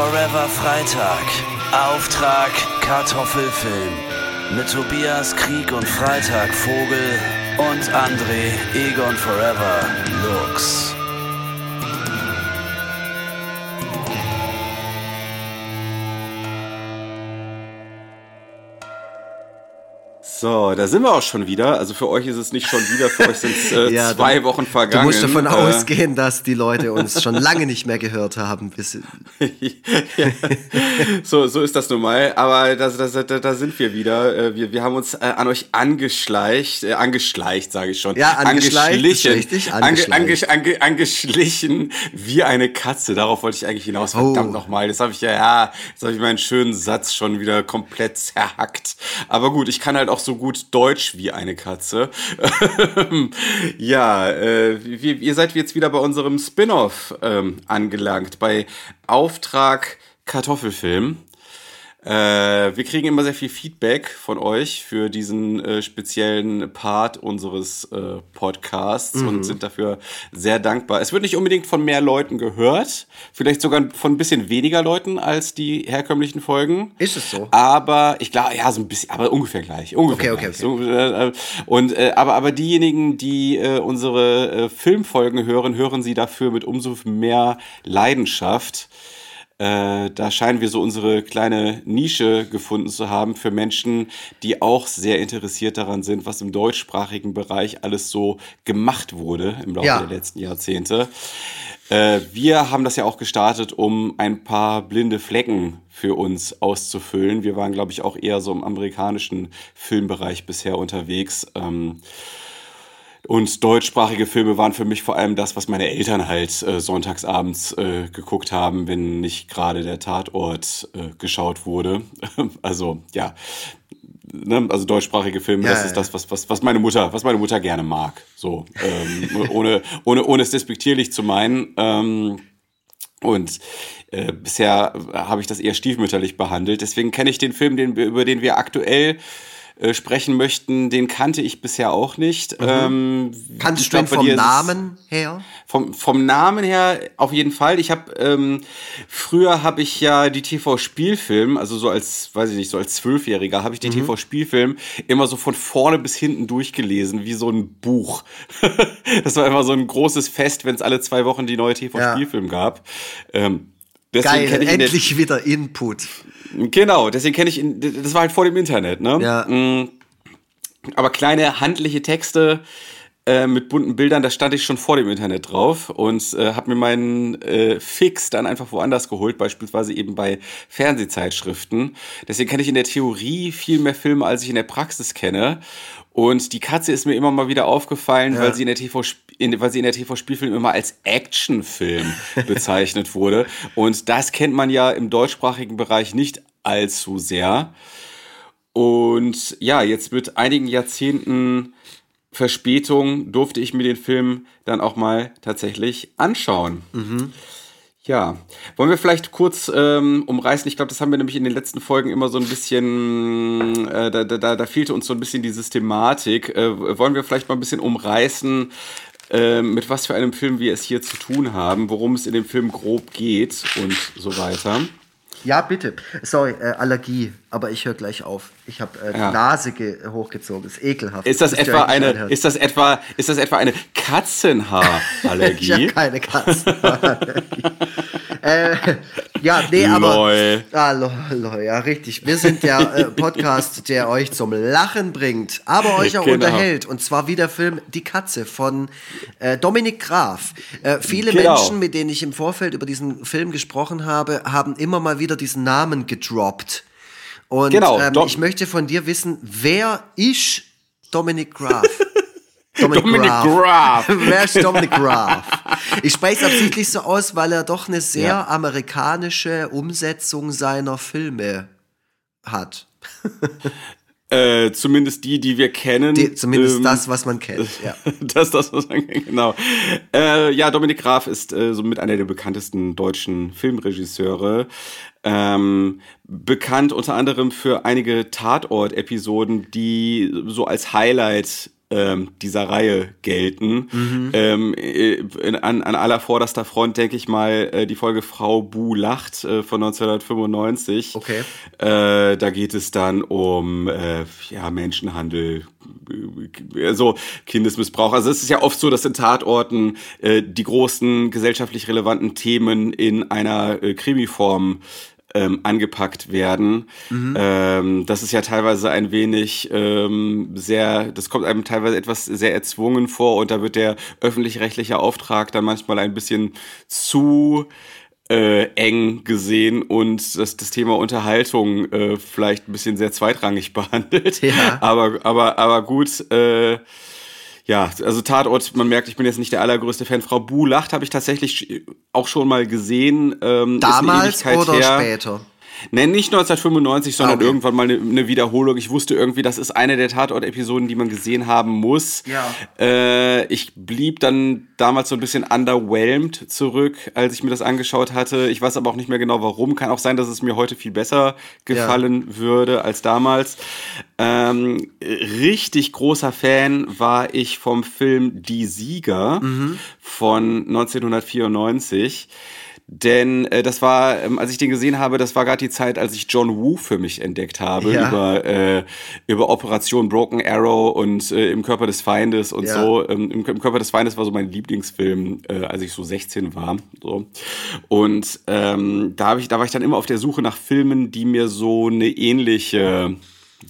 Forever Freitag. Auftrag Kartoffelfilm. Mit Tobias Krieg und Freitag Vogel und André Egon Forever Lux. So, da sind wir auch schon wieder. Also für euch ist es nicht schon wieder, für euch sind es äh, ja, zwei du, Wochen vergangen. Du musst davon äh, ausgehen, dass die Leute uns schon lange nicht mehr gehört haben. ja. so, so ist das nun mal. Aber da, da, da, da sind wir wieder. Äh, wir, wir haben uns äh, an euch angeschleicht, äh, angeschleicht, sage ich schon. Ja, angeschlichen, richtig, angeschleicht. Ange, ange, angeschlichen wie eine Katze. Darauf wollte ich eigentlich hinaus. Verdammt oh. nochmal. Das habe ich ja, ja, jetzt habe ich meinen schönen Satz schon wieder komplett zerhackt. Aber gut, ich kann halt auch so so gut deutsch wie eine Katze. ja, äh, wir, ihr seid jetzt wieder bei unserem Spin-off ähm, angelangt, bei Auftrag Kartoffelfilm. Äh, wir kriegen immer sehr viel Feedback von euch für diesen äh, speziellen Part unseres äh, Podcasts mhm. und sind dafür sehr dankbar. Es wird nicht unbedingt von mehr Leuten gehört, vielleicht sogar von ein bisschen weniger Leuten als die herkömmlichen Folgen. Ist es so? Aber ich glaube, ja, so ein bisschen, aber ungefähr gleich. Ungefähr okay, okay, gleich. okay. Äh, äh, und äh, aber aber diejenigen, die unsere Filmfolgen hören, hören sie dafür mit umso mehr Leidenschaft. Äh, da scheinen wir so unsere kleine Nische gefunden zu haben für Menschen, die auch sehr interessiert daran sind, was im deutschsprachigen Bereich alles so gemacht wurde im Laufe ja. der letzten Jahrzehnte. Äh, wir haben das ja auch gestartet, um ein paar blinde Flecken für uns auszufüllen. Wir waren, glaube ich, auch eher so im amerikanischen Filmbereich bisher unterwegs. Ähm, und deutschsprachige Filme waren für mich vor allem das, was meine Eltern halt äh, sonntagsabends äh, geguckt haben, wenn nicht gerade der Tatort äh, geschaut wurde. also ja, ne? also deutschsprachige Filme, ja, das ist das, was, was, was meine Mutter, was meine Mutter gerne mag. So, ähm, ohne, ohne, ohne es despektierlich zu meinen. Ähm, und äh, bisher habe ich das eher stiefmütterlich behandelt. Deswegen kenne ich den Film, den, über den wir aktuell äh, sprechen möchten, den kannte ich bisher auch nicht. Mhm. Ähm, Kanntest du ihn vom Namen her? Vom, vom Namen her auf jeden Fall. Ich habe ähm, früher habe ich ja die TV-Spielfilm, also so als, weiß ich nicht, so als Zwölfjähriger habe ich die mhm. TV-Spielfilm immer so von vorne bis hinten durchgelesen, wie so ein Buch. das war immer so ein großes Fest, wenn es alle zwei Wochen die neue TV-Spielfilm ja. gab. Ähm, Deswegen Geil, endlich wieder Input. Genau, deswegen kenne ich, das war halt vor dem Internet, ne? Ja. Mm. Aber kleine handliche Texte äh, mit bunten Bildern, da stand ich schon vor dem Internet drauf und äh, habe mir meinen äh, Fix dann einfach woanders geholt, beispielsweise eben bei Fernsehzeitschriften. Deswegen kenne ich in der Theorie viel mehr Filme, als ich in der Praxis kenne. Und die Katze ist mir immer mal wieder aufgefallen, ja. weil sie in der TV in, weil sie in der TV-Spielfilm immer als Actionfilm bezeichnet wurde. Und das kennt man ja im deutschsprachigen Bereich nicht allzu sehr. Und ja, jetzt mit einigen Jahrzehnten Verspätung durfte ich mir den Film dann auch mal tatsächlich anschauen. Mhm. Ja, wollen wir vielleicht kurz ähm, umreißen? Ich glaube, das haben wir nämlich in den letzten Folgen immer so ein bisschen, äh, da, da, da fehlte uns so ein bisschen die Systematik. Äh, wollen wir vielleicht mal ein bisschen umreißen, äh, mit was für einem Film wir es hier zu tun haben, worum es in dem Film grob geht und so weiter. Ja, bitte. Sorry, äh, Allergie, aber ich höre gleich auf. Ich habe äh, die ja. Nase hochgezogen. Ist ekelhaft. Ist das, das etwa eine? Ist das etwa? Ist das etwa eine Katzenhaarallergie? ich habe keine Katzenhaarallergie. äh, ja, nee, aber. Lol. Ah, lol, lol, ja, richtig. Wir sind der äh, Podcast, der euch zum Lachen bringt, aber euch auch genau. unterhält. Und zwar wie der Film Die Katze von äh, Dominik Graf. Äh, viele genau. Menschen, mit denen ich im Vorfeld über diesen Film gesprochen habe, haben immer mal wieder diesen Namen gedroppt. Und genau, ähm, ich möchte von dir wissen, wer ist Dominik Graf? Dominic, Dominic Graf. Graf. Wer ist Dominic Graf? Ich spreche es absichtlich so aus, weil er doch eine sehr ja. amerikanische Umsetzung seiner Filme hat. Äh, zumindest die, die wir kennen. Die, zumindest ähm, das, was man kennt. Ja. das, das, was man kennt, genau. Äh, ja, Dominik Graf ist äh, somit einer der bekanntesten deutschen Filmregisseure. Ähm, bekannt unter anderem für einige Tatort-Episoden, die so als Highlight ähm, dieser Reihe gelten. Mhm. Ähm, äh, in, an, an aller vorderster Front denke ich mal äh, die Folge Frau Bu lacht äh, von 1995. Okay. Äh, da geht es dann um äh, ja, Menschenhandel, äh, so Kindesmissbrauch. Also es ist ja oft so, dass in Tatorten äh, die großen gesellschaftlich relevanten Themen in einer äh, Krimiform ähm, angepackt werden. Mhm. Ähm, das ist ja teilweise ein wenig ähm, sehr, das kommt einem teilweise etwas sehr erzwungen vor und da wird der öffentlich-rechtliche Auftrag dann manchmal ein bisschen zu äh, eng gesehen und das, das Thema Unterhaltung äh, vielleicht ein bisschen sehr zweitrangig behandelt. Ja. Aber, aber, aber gut, äh, ja, also Tatort, man merkt, ich bin jetzt nicht der allergrößte Fan. Frau Bu lacht, habe ich tatsächlich auch schon mal gesehen. Ähm, Damals oder her. später? Nee, nicht 1995, sondern okay. irgendwann mal eine, eine, Wiederholung. Ich wusste irgendwie, das ist eine der Tatort-Episoden, die man gesehen haben muss. Ja. Äh, ich blieb dann damals so ein bisschen underwhelmed zurück, als ich mir das angeschaut hatte. Ich weiß aber auch nicht mehr genau warum. Kann auch sein, dass es mir heute viel besser gefallen ja. würde als damals. Ähm, richtig großer Fan war ich vom Film Die Sieger mhm. von 1994. Denn äh, das war, ähm, als ich den gesehen habe, das war gerade die Zeit, als ich John Woo für mich entdeckt habe ja. über äh, über Operation Broken Arrow und äh, im Körper des Feindes und ja. so. Ähm, im, im, Körper des Feindes war so mein Lieblingsfilm, äh, als ich so 16 war. So und ähm, da habe ich, da war ich dann immer auf der Suche nach Filmen, die mir so eine ähnliche,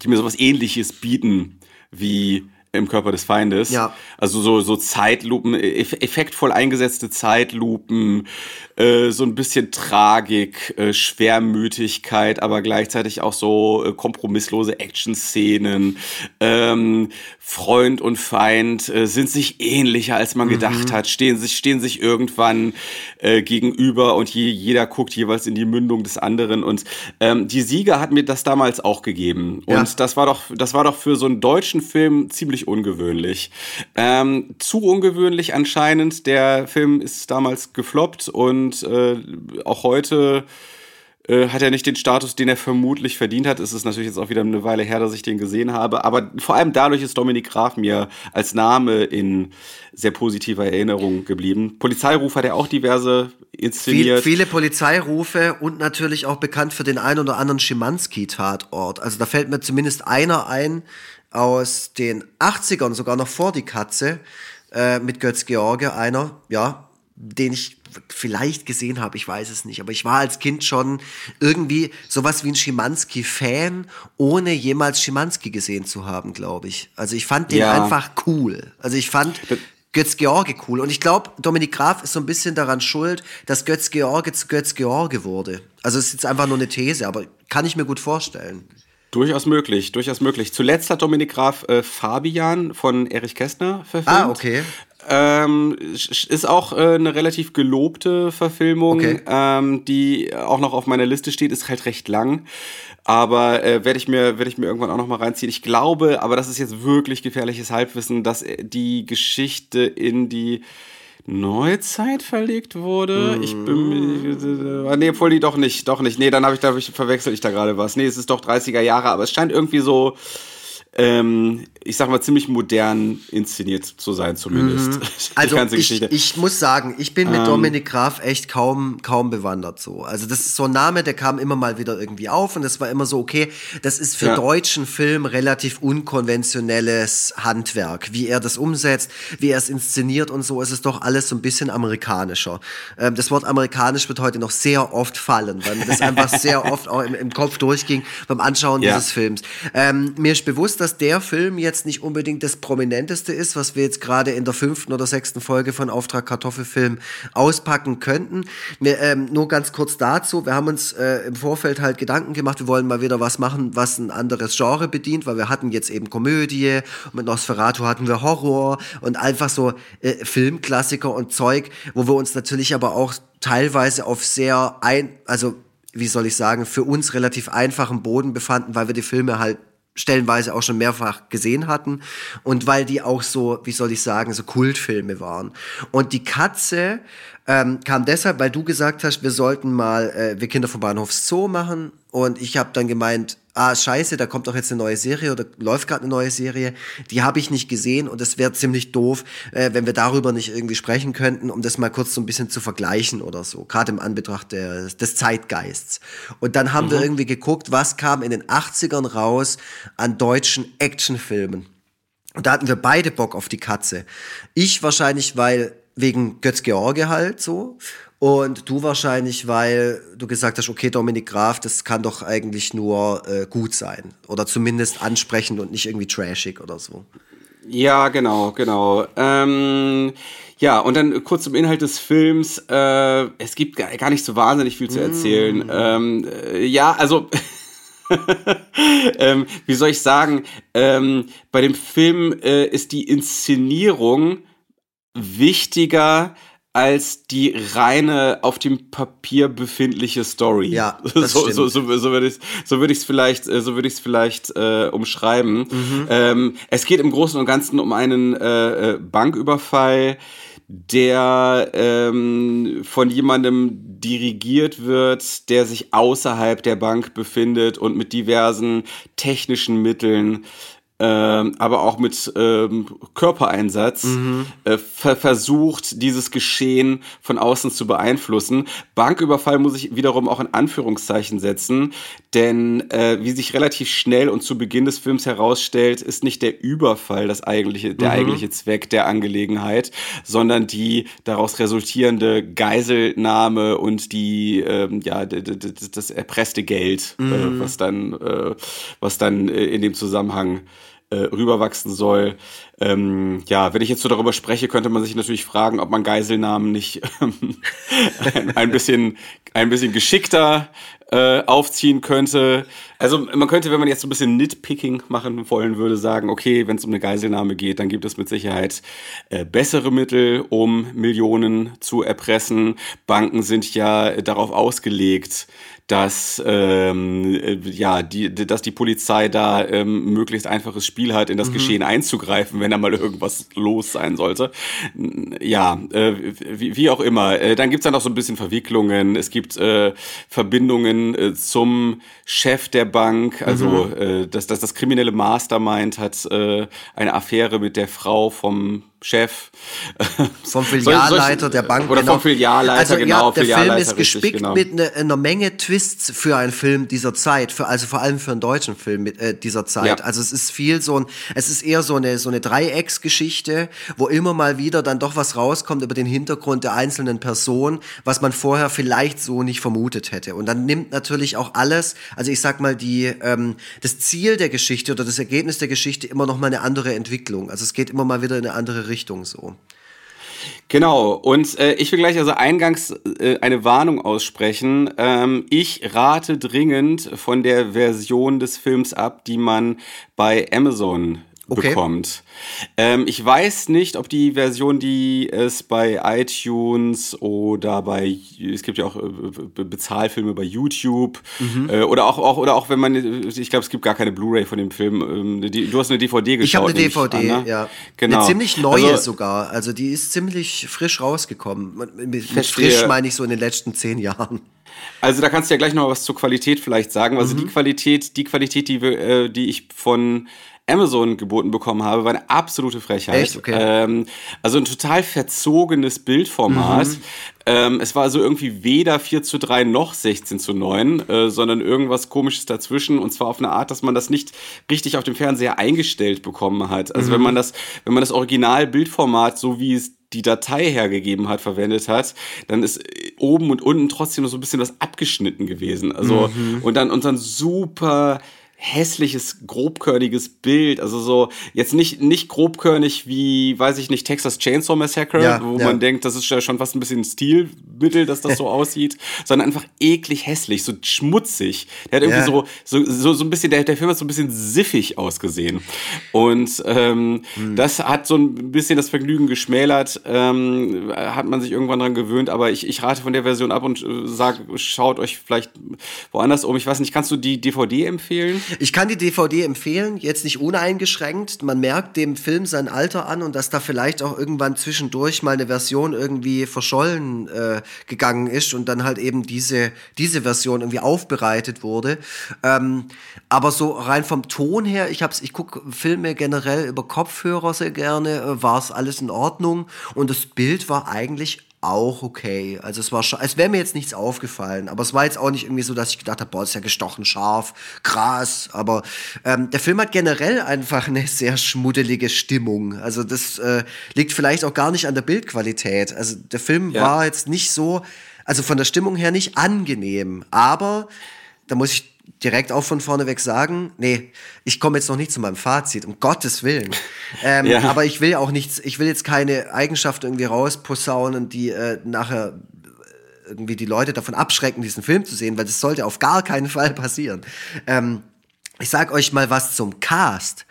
die mir so was Ähnliches bieten wie im Körper des Feindes. Ja. Also so, so Zeitlupen, effektvoll eingesetzte Zeitlupen, äh, so ein bisschen Tragik, äh, Schwermütigkeit, aber gleichzeitig auch so äh, kompromisslose Action-Szenen. Ähm, Freund und Feind äh, sind sich ähnlicher, als man mhm. gedacht hat, stehen sich, stehen sich irgendwann äh, gegenüber und je, jeder guckt jeweils in die Mündung des anderen. Und ähm, die Sieger hat mir das damals auch gegeben. Und ja. das war doch, das war doch für so einen deutschen Film ziemlich ungewöhnlich. Ähm, zu ungewöhnlich anscheinend. Der Film ist damals gefloppt und äh, auch heute äh, hat er nicht den Status, den er vermutlich verdient hat. Es ist natürlich jetzt auch wieder eine Weile her, dass ich den gesehen habe. Aber vor allem dadurch ist Dominik Graf mir als Name in sehr positiver Erinnerung geblieben. Polizeiruf hat er auch diverse inszeniert. Viel, viele Polizeirufe und natürlich auch bekannt für den einen oder anderen Schimanski-Tatort. Also da fällt mir zumindest einer ein aus den 80ern, sogar noch vor die Katze, äh, mit Götz George, einer, ja, den ich vielleicht gesehen habe, ich weiß es nicht, aber ich war als Kind schon irgendwie sowas wie ein Schimanski-Fan, ohne jemals Schimanski gesehen zu haben, glaube ich. Also ich fand den ja. einfach cool. Also ich fand Götz George cool. Und ich glaube, Dominik Graf ist so ein bisschen daran schuld, dass Götz George zu Götz George wurde. Also es ist jetzt einfach nur eine These, aber kann ich mir gut vorstellen. Durchaus möglich, durchaus möglich. Zuletzt hat Dominik Graf äh, Fabian von Erich Kästner verfilmt. Ah, okay. Ähm, ist auch äh, eine relativ gelobte Verfilmung, okay. ähm, die auch noch auf meiner Liste steht, ist halt recht lang. Aber äh, werde ich mir werde ich mir irgendwann auch noch mal reinziehen. Ich glaube, aber das ist jetzt wirklich gefährliches Halbwissen, dass die Geschichte in die Neuzeit verlegt wurde. Mm. Ich bin äh, nee, obwohl die doch nicht, doch nicht. Nee, dann habe ich da verwechsel ich da gerade was. Nee, es ist doch 30er Jahre, aber es scheint irgendwie so ähm, ich sag mal, ziemlich modern inszeniert zu sein, zumindest. Mhm. Also ich, ich, muss sagen, ich bin mit ähm, Dominik Graf echt kaum, kaum bewandert so. Also das ist so ein Name, der kam immer mal wieder irgendwie auf und das war immer so, okay, das ist für ja. deutschen Film relativ unkonventionelles Handwerk. Wie er das umsetzt, wie er es inszeniert und so, ist es doch alles so ein bisschen amerikanischer. Ähm, das Wort amerikanisch wird heute noch sehr oft fallen, weil mir das einfach sehr oft auch im, im Kopf durchging beim Anschauen ja. dieses Films. Ähm, mir ist bewusst, dass der Film jetzt nicht unbedingt das Prominenteste ist, was wir jetzt gerade in der fünften oder sechsten Folge von Auftrag Kartoffelfilm auspacken könnten. Wir, ähm, nur ganz kurz dazu, wir haben uns äh, im Vorfeld halt Gedanken gemacht, wir wollen mal wieder was machen, was ein anderes Genre bedient, weil wir hatten jetzt eben Komödie, mit Nosferatu hatten wir Horror und einfach so äh, Filmklassiker und Zeug, wo wir uns natürlich aber auch teilweise auf sehr ein, also wie soll ich sagen, für uns relativ einfachen Boden befanden, weil wir die Filme halt stellenweise auch schon mehrfach gesehen hatten und weil die auch so, wie soll ich sagen, so Kultfilme waren. Und die Katze ähm, kam deshalb, weil du gesagt hast, wir sollten mal äh, Wir Kinder vom Bahnhof Zoo machen. Und ich habe dann gemeint, ah, scheiße, da kommt doch jetzt eine neue Serie oder läuft gerade eine neue Serie. Die habe ich nicht gesehen und es wäre ziemlich doof, äh, wenn wir darüber nicht irgendwie sprechen könnten, um das mal kurz so ein bisschen zu vergleichen oder so. Gerade im Anbetracht der, des Zeitgeists. Und dann haben mhm. wir irgendwie geguckt, was kam in den 80ern raus an deutschen Actionfilmen. Und da hatten wir beide Bock auf die Katze. Ich wahrscheinlich, weil wegen Götz-George halt so. Und du wahrscheinlich, weil du gesagt hast, okay, Dominik Graf, das kann doch eigentlich nur äh, gut sein. Oder zumindest ansprechend und nicht irgendwie trashig oder so. Ja, genau, genau. Ähm, ja, und dann kurz zum Inhalt des Films. Äh, es gibt gar nicht so wahnsinnig viel zu erzählen. Mm. Ähm, äh, ja, also. ähm, wie soll ich sagen? Ähm, bei dem Film äh, ist die Inszenierung wichtiger als die reine auf dem Papier befindliche Story. Ja, das so, so, so, so würde ich so würde ich es vielleicht äh, so würde ich es vielleicht äh, umschreiben. Mhm. Ähm, es geht im Großen und Ganzen um einen äh, äh, Banküberfall, der ähm, von jemandem dirigiert wird, der sich außerhalb der Bank befindet und mit diversen technischen Mitteln ähm, aber auch mit ähm, Körpereinsatz mhm. äh, ver versucht, dieses Geschehen von außen zu beeinflussen. Banküberfall muss ich wiederum auch in Anführungszeichen setzen, denn äh, wie sich relativ schnell und zu Beginn des Films herausstellt, ist nicht der Überfall das eigentliche, der mhm. eigentliche Zweck der Angelegenheit, sondern die daraus resultierende Geiselnahme und die ähm, ja das erpresste Geld, äh, mhm. äh, was dann was dann äh, in dem Zusammenhang äh, rüberwachsen soll. Ähm, ja, wenn ich jetzt so darüber spreche, könnte man sich natürlich fragen, ob man Geiselnahmen nicht ähm, ein bisschen ein bisschen geschickter äh, aufziehen könnte. Also man könnte, wenn man jetzt so ein bisschen Nitpicking machen wollen würde, sagen, okay, wenn es um eine Geiselnahme geht, dann gibt es mit Sicherheit äh, bessere Mittel, um Millionen zu erpressen. Banken sind ja darauf ausgelegt, dass ähm, äh, ja die, dass die Polizei da ähm, möglichst einfaches Spiel hat, in das mhm. Geschehen einzugreifen, wenn da mal irgendwas los sein sollte. Ja, äh, wie, wie auch immer. Äh, dann gibt's dann auch so ein bisschen Verwicklungen. Es gibt äh, Äh, zum Chef der Bank, also mhm. äh, dass, dass das kriminelle Mastermind hat äh, eine Affäre mit der Frau vom Chef. Vom Filialleiter der Bank. Oder genau. vom Filialleiter, also, genau. Ja, der Film ist gespickt genau. mit ne, einer Menge Twists für einen Film dieser Zeit, für, also vor allem für einen deutschen Film mit, äh, dieser Zeit. Ja. Also es ist viel so ein, es ist eher so eine, so eine Dreiecksgeschichte, wo immer mal wieder dann doch was rauskommt über den Hintergrund der einzelnen Person, was man vorher vielleicht so nicht vermutet hätte. Und dann nimmt natürlich auch alles, also ich sag mal, die, ähm, das Ziel der Geschichte oder das Ergebnis der Geschichte immer noch mal eine andere Entwicklung. Also es geht immer mal wieder in eine andere Richtung so. Genau, und äh, ich will gleich also eingangs äh, eine Warnung aussprechen. Ähm, ich rate dringend von der Version des Films ab, die man bei Amazon okay. bekommt. Ähm, ich weiß nicht, ob die Version, die es bei iTunes oder bei, es gibt ja auch äh, Bezahlfilme bei YouTube mhm. äh, oder auch, auch, oder auch wenn man, ich glaube, es gibt gar keine Blu-ray von dem Film. Ähm, die, du hast eine DVD geschaut. Ich habe eine DVD, an, ne? ja. Genau. Eine ziemlich neue also, sogar. Also die ist ziemlich frisch rausgekommen. Mit frisch meine ich so in den letzten zehn Jahren. Also da kannst du ja gleich noch was zur Qualität vielleicht sagen. Also mhm. die Qualität, die Qualität, die, wir, äh, die ich von Amazon geboten bekommen habe, war eine absolute Frechheit. Echt? Okay. Ähm, also ein total verzogenes Bildformat. Mhm. Ähm, es war also irgendwie weder 4 zu 3 noch 16 zu 9, äh, sondern irgendwas komisches dazwischen und zwar auf eine Art, dass man das nicht richtig auf dem Fernseher eingestellt bekommen hat. Also mhm. wenn man das, wenn man das Original-Bildformat, so wie es die Datei hergegeben hat, verwendet hat, dann ist oben und unten trotzdem so ein bisschen was abgeschnitten gewesen. Also, mhm. und dann, und dann super, hässliches, grobkörniges Bild. Also so, jetzt nicht, nicht grobkörnig wie, weiß ich nicht, Texas Chainsaw Massacre, ja, wo ja. man denkt, das ist ja schon fast ein bisschen Stilmittel, dass das so aussieht, sondern einfach eklig hässlich, so schmutzig. Der hat irgendwie ja. so, so, so, so ein bisschen, der, der Film hat so ein bisschen siffig ausgesehen. Und ähm, hm. das hat so ein bisschen das Vergnügen geschmälert, ähm, hat man sich irgendwann dran gewöhnt, aber ich, ich rate von der Version ab und äh, sag, schaut euch vielleicht woanders um. Ich weiß nicht, kannst du die DVD empfehlen? Ich kann die DVD empfehlen, jetzt nicht uneingeschränkt. Man merkt dem Film sein Alter an und dass da vielleicht auch irgendwann zwischendurch mal eine Version irgendwie verschollen äh, gegangen ist und dann halt eben diese, diese Version irgendwie aufbereitet wurde. Ähm, aber so rein vom Ton her, ich hab's, ich gucke Filme generell über Kopfhörer sehr gerne, äh, war es alles in Ordnung und das Bild war eigentlich auch okay. Also es war schon, es wäre mir jetzt nichts aufgefallen, aber es war jetzt auch nicht irgendwie so, dass ich gedacht habe, boah, ist ja gestochen scharf, krass. Aber ähm, der Film hat generell einfach eine sehr schmuddelige Stimmung. Also das äh, liegt vielleicht auch gar nicht an der Bildqualität. Also der Film ja. war jetzt nicht so, also von der Stimmung her nicht angenehm, aber da muss ich direkt auch von vorne weg sagen, nee, ich komme jetzt noch nicht zu meinem Fazit, um Gottes Willen. Ähm, ja. Aber ich will auch nichts, ich will jetzt keine Eigenschaften irgendwie rausposaunen, die äh, nachher irgendwie die Leute davon abschrecken, diesen Film zu sehen, weil das sollte auf gar keinen Fall passieren. Ähm, ich sag euch mal was zum Cast.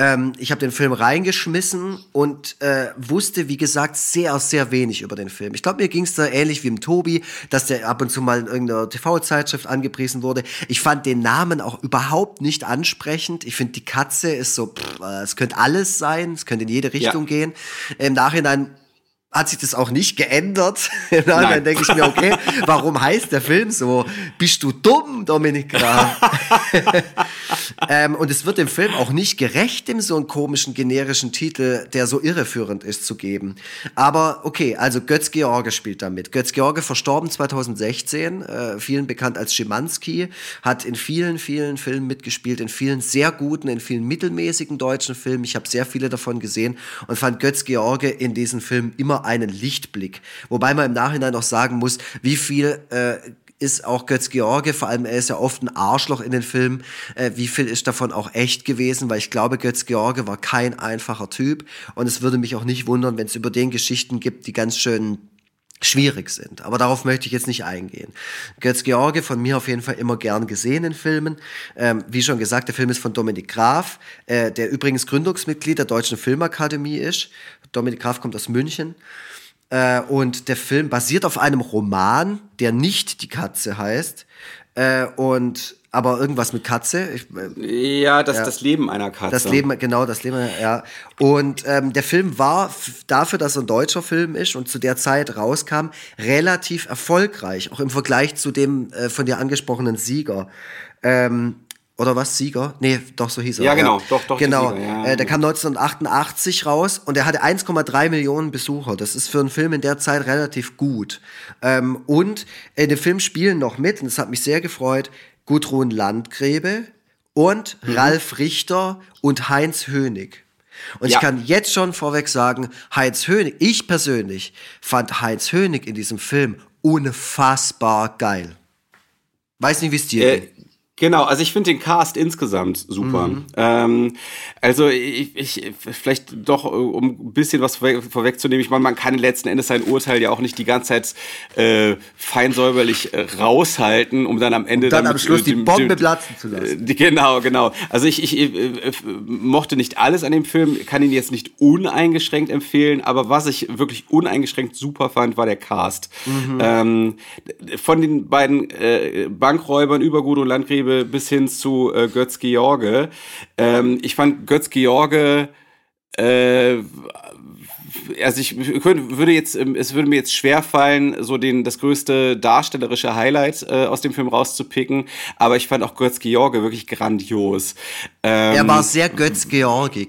Ähm, ich habe den Film reingeschmissen und äh, wusste, wie gesagt, sehr, sehr wenig über den Film. Ich glaube, mir ging es da ähnlich wie im Tobi, dass der ab und zu mal in irgendeiner TV-Zeitschrift angepriesen wurde. Ich fand den Namen auch überhaupt nicht ansprechend. Ich finde, die Katze ist so, pff, äh, es könnte alles sein, es könnte in jede Richtung ja. gehen. Im Nachhinein hat sich das auch nicht geändert. Dann denke ich mir, okay, warum heißt der Film so? Bist du dumm, Dominik Graf? ähm, und es wird dem Film auch nicht gerecht, dem so einen komischen generischen Titel, der so irreführend ist, zu geben. Aber okay, also Götz George spielt damit. Götz George verstorben 2016, äh, vielen bekannt als Schimanski, hat in vielen, vielen Filmen mitgespielt, in vielen sehr guten, in vielen mittelmäßigen deutschen Filmen. Ich habe sehr viele davon gesehen und fand Götz George in diesen Filmen immer einen Lichtblick. Wobei man im Nachhinein noch sagen muss, wie viel äh, ist auch Götz George, vor allem er ist ja oft ein Arschloch in den Filmen, äh, wie viel ist davon auch echt gewesen, weil ich glaube, Götz George war kein einfacher Typ und es würde mich auch nicht wundern, wenn es über den Geschichten gibt, die ganz schön schwierig sind. Aber darauf möchte ich jetzt nicht eingehen. Götz George von mir auf jeden Fall immer gern gesehen in Filmen. Ähm, wie schon gesagt, der Film ist von Dominik Graf, äh, der übrigens Gründungsmitglied der Deutschen Filmakademie ist. Dominik Graf kommt aus München. Äh, und der Film basiert auf einem Roman, der nicht die Katze heißt. Äh, und aber irgendwas mit Katze. Ich, äh, ja, das, ja, das Leben einer Katze. Das Leben, genau, das Leben, ja. Und ähm, der Film war dafür, dass er ein deutscher Film ist und zu der Zeit rauskam, relativ erfolgreich, auch im Vergleich zu dem äh, von dir angesprochenen Sieger. Ähm, oder was, Sieger? Nee, doch, so hieß er. Ja, genau, ja. doch, doch. Genau. Sieger, ja. äh, der kam 1988 raus und er hatte 1,3 Millionen Besucher. Das ist für einen Film in der Zeit relativ gut. Ähm, und in dem Film spielen noch mit, und das hat mich sehr gefreut, Gudrun Landgräbe und mhm. Ralf Richter und Heinz Hönig. Und ja. ich kann jetzt schon vorweg sagen, Heinz Hönig, ich persönlich fand Heinz Hönig in diesem Film unfassbar geil. Weiß nicht, wie es dir äh, geht. Genau, also ich finde den Cast insgesamt super. Mhm. Ähm, also ich, ich, vielleicht doch, um ein bisschen was vorwegzunehmen, ich meine, man kann letzten Endes sein Urteil ja auch nicht die ganze Zeit äh, feinsäuberlich äh, raushalten, um dann am Ende und dann damit, am Schluss die Bombe platzen zu lassen. Äh, genau, genau. Also ich, ich, ich äh, mochte nicht alles an dem Film, kann ihn jetzt nicht uneingeschränkt empfehlen, aber was ich wirklich uneingeschränkt super fand, war der Cast. Mhm. Ähm, von den beiden äh, Bankräubern über Gudo Landgräbe Liebe bis hin zu äh, Götz George. Ähm, ich fand Götz George äh, also ich könnte, würde jetzt, ähm, es würde mir jetzt schwer fallen, so den, das größte darstellerische Highlight äh, aus dem Film rauszupicken, aber ich fand auch Götz George wirklich grandios. Ähm, er war sehr Götz-Georgig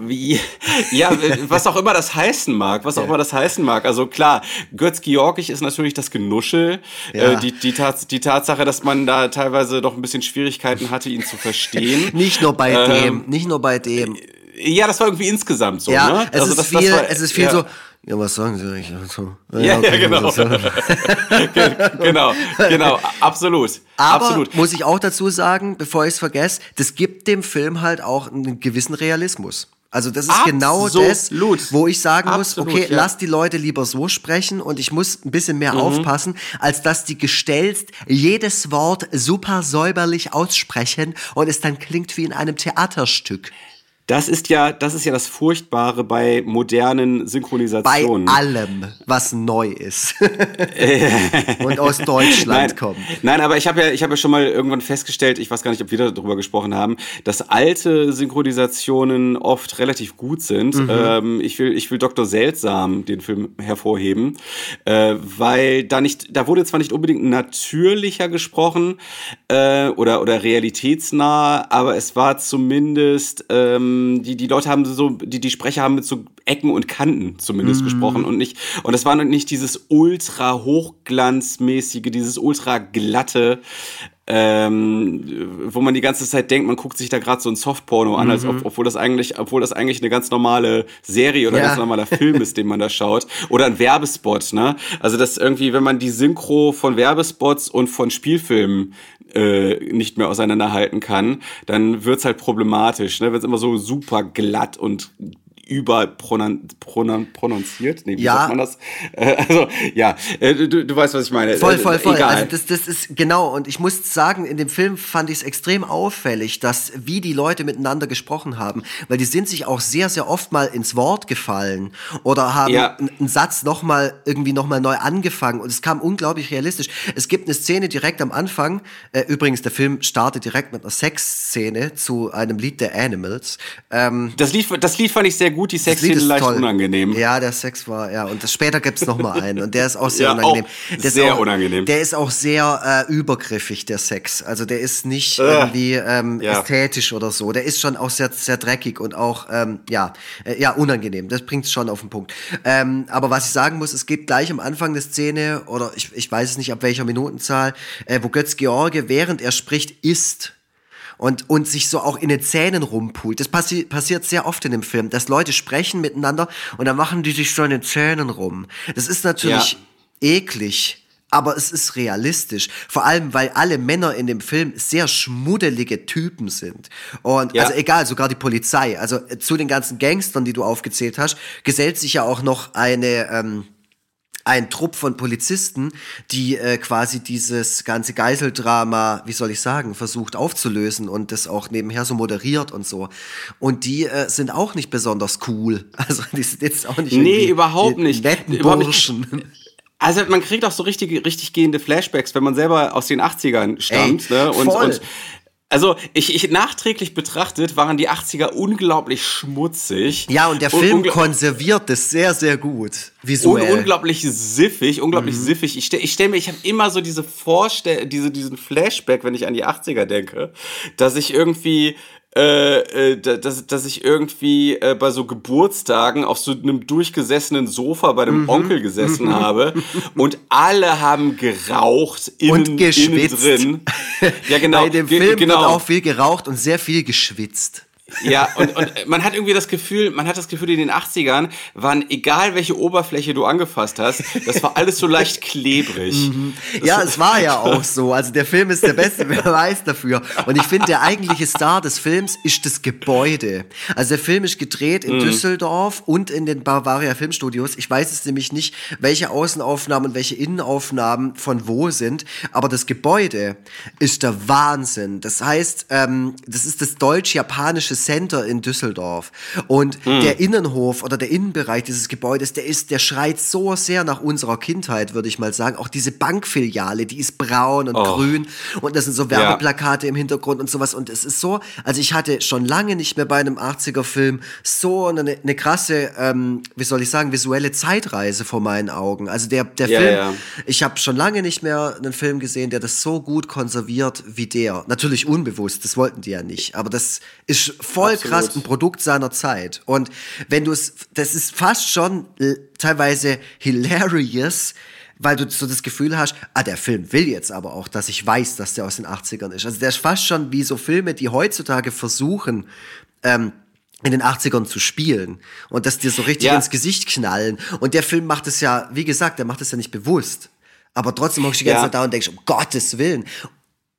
wie, ja, was auch immer das heißen mag, was auch ja. immer das heißen mag. Also klar, Götz Georgig ist natürlich das Genuschel, ja. äh, die, die, Tats die Tatsache, dass man da teilweise doch ein bisschen Schwierigkeiten hatte, ihn zu verstehen. nicht nur bei ähm, dem, nicht nur bei dem. Ja, das war irgendwie insgesamt so. Ja, ne? es, also ist das, viel, das war, es ist viel ja. so, ja, was sagen Sie eigentlich dazu? Ja, ja, okay, ja genau. genau, genau, absolut. Aber absolut. muss ich auch dazu sagen, bevor ich es vergesse, das gibt dem Film halt auch einen gewissen Realismus. Also das ist genau Absolut. genau das, wo ich sagen Absolut, muss, okay, ja. lass die Leute lieber so sprechen und ich muss ein bisschen mehr mhm. aufpassen, als dass die gestelzt jedes Wort super säuberlich aussprechen und es dann klingt wie in einem Theaterstück. Das ist ja, das ist ja das Furchtbare bei modernen Synchronisationen. Bei allem, was neu ist und aus Deutschland nein, kommt. Nein, aber ich habe ja, ich habe ja schon mal irgendwann festgestellt, ich weiß gar nicht, ob wir darüber gesprochen haben, dass alte Synchronisationen oft relativ gut sind. Mhm. Ähm, ich will, ich will Dr. Seltsam den Film hervorheben, äh, weil da nicht, da wurde zwar nicht unbedingt natürlicher gesprochen äh, oder oder realitätsnah, aber es war zumindest ähm, die, die Leute haben so, die, die Sprecher haben mit so Ecken und Kanten zumindest mhm. gesprochen und nicht, und es war nicht dieses ultra hochglanzmäßige, dieses ultra glatte, ähm, wo man die ganze Zeit denkt, man guckt sich da gerade so ein Softporno an, mhm. als ob, obwohl das eigentlich, obwohl das eigentlich eine ganz normale Serie oder ja. ganz normaler Film ist, den man da schaut. Oder ein Werbespot, ne? Also das irgendwie, wenn man die Synchro von Werbespots und von Spielfilmen äh, nicht mehr auseinanderhalten kann, dann wird's halt problematisch, ne? Wenn es immer so super glatt und überprononziert. Nee, wie ja. sagt man das? Äh, also, ja, äh, du, du weißt, was ich meine. Voll, voll, voll. Egal. Also das, das ist genau, und ich muss sagen, in dem Film fand ich es extrem auffällig, dass wie die Leute miteinander gesprochen haben, weil die sind sich auch sehr, sehr oft mal ins Wort gefallen oder haben ja. einen Satz nochmal irgendwie nochmal neu angefangen und es kam unglaublich realistisch. Es gibt eine Szene direkt am Anfang, äh, übrigens, der Film startet direkt mit einer Sexszene zu einem Lied der Animals. Ähm, das, Lied, das Lied fand ich sehr gut, die Sexszene leicht toll. unangenehm. Ja, der Sex war, ja, und das, später gibt's noch mal einen und der ist auch sehr ja, unangenehm. Der sehr auch, unangenehm. Der ist auch sehr äh, übergriffig, der Sex. Also der ist nicht äh, irgendwie ähm, ja. ästhetisch oder so. Der ist schon auch sehr, sehr dreckig und auch, ähm, ja, äh, ja, unangenehm. Das bringt's schon auf den Punkt. Ähm, aber was ich sagen muss, es geht gleich am Anfang der Szene, oder ich, ich weiß es nicht, ab welcher Minutenzahl, äh, wo Götz George, während er spricht, isst und, und sich so auch in den Zähnen rumpult. Das passi passiert sehr oft in dem Film, dass Leute sprechen miteinander und dann machen die sich so in den Zähnen rum. Das ist natürlich ja. eklig. Aber es ist realistisch. Vor allem, weil alle Männer in dem Film sehr schmuddelige Typen sind. Und ja. also egal, sogar die Polizei. Also zu den ganzen Gangstern, die du aufgezählt hast, gesellt sich ja auch noch eine, ähm, ein Trupp von Polizisten, die äh, quasi dieses ganze Geiseldrama, wie soll ich sagen, versucht aufzulösen und das auch nebenher so moderiert und so. Und die äh, sind auch nicht besonders cool. Also die sind jetzt auch nicht Nee, überhaupt nicht. Netten Burschen. Also man kriegt auch so richtig, richtig gehende Flashbacks, wenn man selber aus den 80ern stammt. Ey, ne? und, und also ich, ich nachträglich betrachtet waren die 80er unglaublich schmutzig. Ja, und der Film und konserviert das sehr, sehr gut. Visuell. Und unglaublich siffig, unglaublich mhm. siffig. Ich stelle ich stell mir, ich habe immer so diese Vorstell diese, diesen Flashback, wenn ich an die 80er denke, dass ich irgendwie äh, äh dass, dass ich irgendwie äh, bei so Geburtstagen auf so einem durchgesessenen Sofa bei dem mhm. Onkel gesessen mhm. habe und alle haben geraucht innen, und geschwitzt. innen drin. Ja, genau. Bei dem Film genau. wird auch viel geraucht und sehr viel geschwitzt. Ja, und, und man hat irgendwie das Gefühl, man hat das Gefühl, in den 80ern waren, egal welche Oberfläche du angefasst hast, das war alles so leicht klebrig. Mhm. Ja, es war ja auch so. Also der Film ist der beste Beweis dafür. Und ich finde, der eigentliche Star des Films ist das Gebäude. Also der Film ist gedreht in mhm. Düsseldorf und in den Bavaria Filmstudios. Ich weiß es nämlich nicht, welche Außenaufnahmen und welche Innenaufnahmen von wo sind, aber das Gebäude ist der Wahnsinn. Das heißt, ähm, das ist das deutsch-japanische Center in Düsseldorf. Und mhm. der Innenhof oder der Innenbereich dieses Gebäudes, der ist, der schreit so sehr nach unserer Kindheit, würde ich mal sagen. Auch diese Bankfiliale, die ist braun und oh. grün und da sind so Werbeplakate ja. im Hintergrund und sowas. Und es ist so, also ich hatte schon lange nicht mehr bei einem 80er-Film so eine, eine krasse, ähm, wie soll ich sagen, visuelle Zeitreise vor meinen Augen. Also der, der ja, Film, ja. ich habe schon lange nicht mehr einen Film gesehen, der das so gut konserviert wie der. Natürlich unbewusst, das wollten die ja nicht, aber das ist voll Absolut. krass ein Produkt seiner Zeit. Und wenn du es, das ist fast schon teilweise hilarious, weil du so das Gefühl hast, ah, der Film will jetzt aber auch, dass ich weiß, dass der aus den 80ern ist. Also der ist fast schon wie so Filme, die heutzutage versuchen, ähm, in den 80ern zu spielen und dass dir so richtig ja. ins Gesicht knallen. Und der Film macht es ja, wie gesagt, der macht es ja nicht bewusst. Aber trotzdem hockst du die ganze ja. Zeit da und denkst, um Gottes Willen.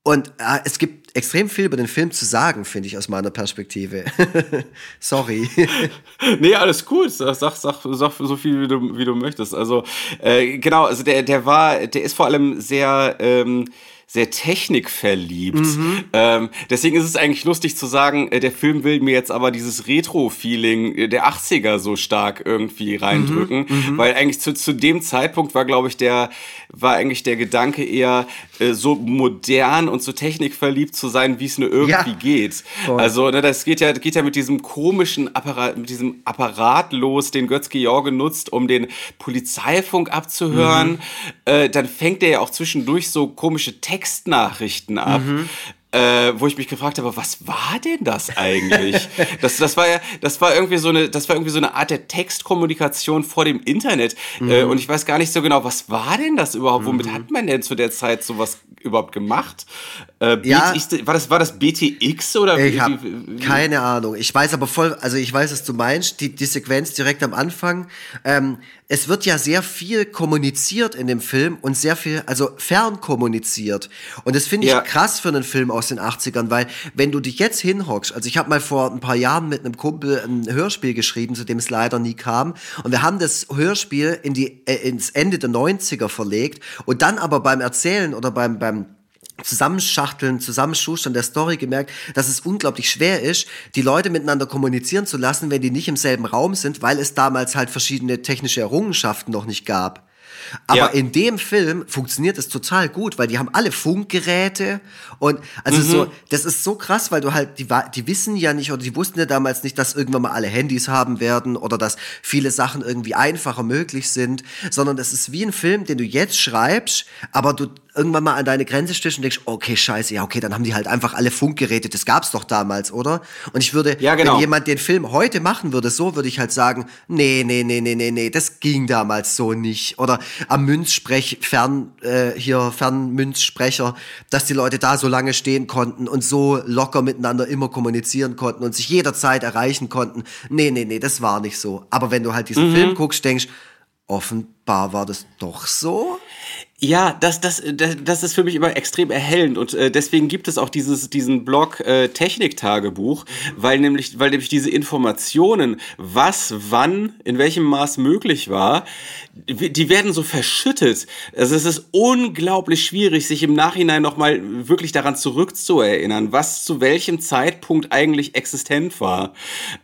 Und äh, es gibt extrem viel über den Film zu sagen, finde ich, aus meiner Perspektive. Sorry. nee, alles. Sag, sag, sag, sag so viel, wie du, wie du möchtest. Also, äh, genau, also der, der war, der ist vor allem sehr, ähm, sehr technikverliebt. Mhm. Ähm, deswegen ist es eigentlich lustig zu sagen, äh, der Film will mir jetzt aber dieses Retro-Feeling äh, der 80er so stark irgendwie reindrücken, mhm. mhm. weil eigentlich zu, zu dem Zeitpunkt war, glaube ich, der, war eigentlich der Gedanke eher äh, so modern und so technikverliebt zu sein, wie es nur irgendwie ja. geht. Voll. Also, ne, das geht ja, geht ja mit diesem komischen Apparat, mit diesem Apparat los, den Götz-George nutzt, um den Polizeifunk abzuhören. Mhm. Äh, dann fängt er ja auch zwischendurch so komische Texte Textnachrichten ab. Mhm. Äh, wo ich mich gefragt habe, was war denn das eigentlich? das, das war ja, das war irgendwie so eine, das war irgendwie so eine Art der Textkommunikation vor dem Internet. Mhm. Äh, und ich weiß gar nicht so genau, was war denn das überhaupt? Womit mhm. hat man denn zu der Zeit sowas überhaupt gemacht? Äh, ja, BTX, war das, war das BTX oder? Ich habe keine Ahnung. Ich weiß aber voll, also ich weiß, was du meinst. Die, die Sequenz direkt am Anfang. Ähm, es wird ja sehr viel kommuniziert in dem Film und sehr viel, also fern kommuniziert. Und das finde ich ja. krass für einen Film aus den 80ern, weil wenn du dich jetzt hinhockst, also ich habe mal vor ein paar Jahren mit einem Kumpel ein Hörspiel geschrieben, zu dem es leider nie kam. Und wir haben das Hörspiel in die, äh, ins Ende der 90er verlegt und dann aber beim Erzählen oder beim, beim Zusammenschachteln, Zusammenschustern der Story gemerkt, dass es unglaublich schwer ist, die Leute miteinander kommunizieren zu lassen, wenn die nicht im selben Raum sind, weil es damals halt verschiedene technische Errungenschaften noch nicht gab. Aber ja. in dem Film funktioniert es total gut, weil die haben alle Funkgeräte und also mhm. so, das ist so krass, weil du halt, die, die wissen ja nicht oder die wussten ja damals nicht, dass irgendwann mal alle Handys haben werden oder dass viele Sachen irgendwie einfacher möglich sind, sondern das ist wie ein Film, den du jetzt schreibst, aber du irgendwann mal an deine Grenze stößt und denkst, okay, scheiße, ja, okay, dann haben die halt einfach alle Funkgeräte, das gab's doch damals, oder? Und ich würde, ja, genau. wenn jemand den Film heute machen würde, so würde ich halt sagen, nee, nee, nee, nee, nee, nee, das ging damals so nicht. Oder am Münzsprech, Fern, äh, hier Fernmünzsprecher, dass die Leute da so lange stehen konnten und so locker miteinander immer kommunizieren konnten und sich jederzeit erreichen konnten. Nee, nee, nee, das war nicht so. Aber wenn du halt diesen mhm. Film guckst, denkst, offenbar war das doch so. Ja, das, das, das ist für mich immer extrem erhellend und äh, deswegen gibt es auch dieses, diesen Blog äh, Techniktagebuch, weil nämlich, weil nämlich diese Informationen, was, wann, in welchem Maß möglich war, die werden so verschüttet. Also es ist unglaublich schwierig, sich im Nachhinein nochmal wirklich daran zurückzuerinnern, was zu welchem Zeitpunkt eigentlich existent war.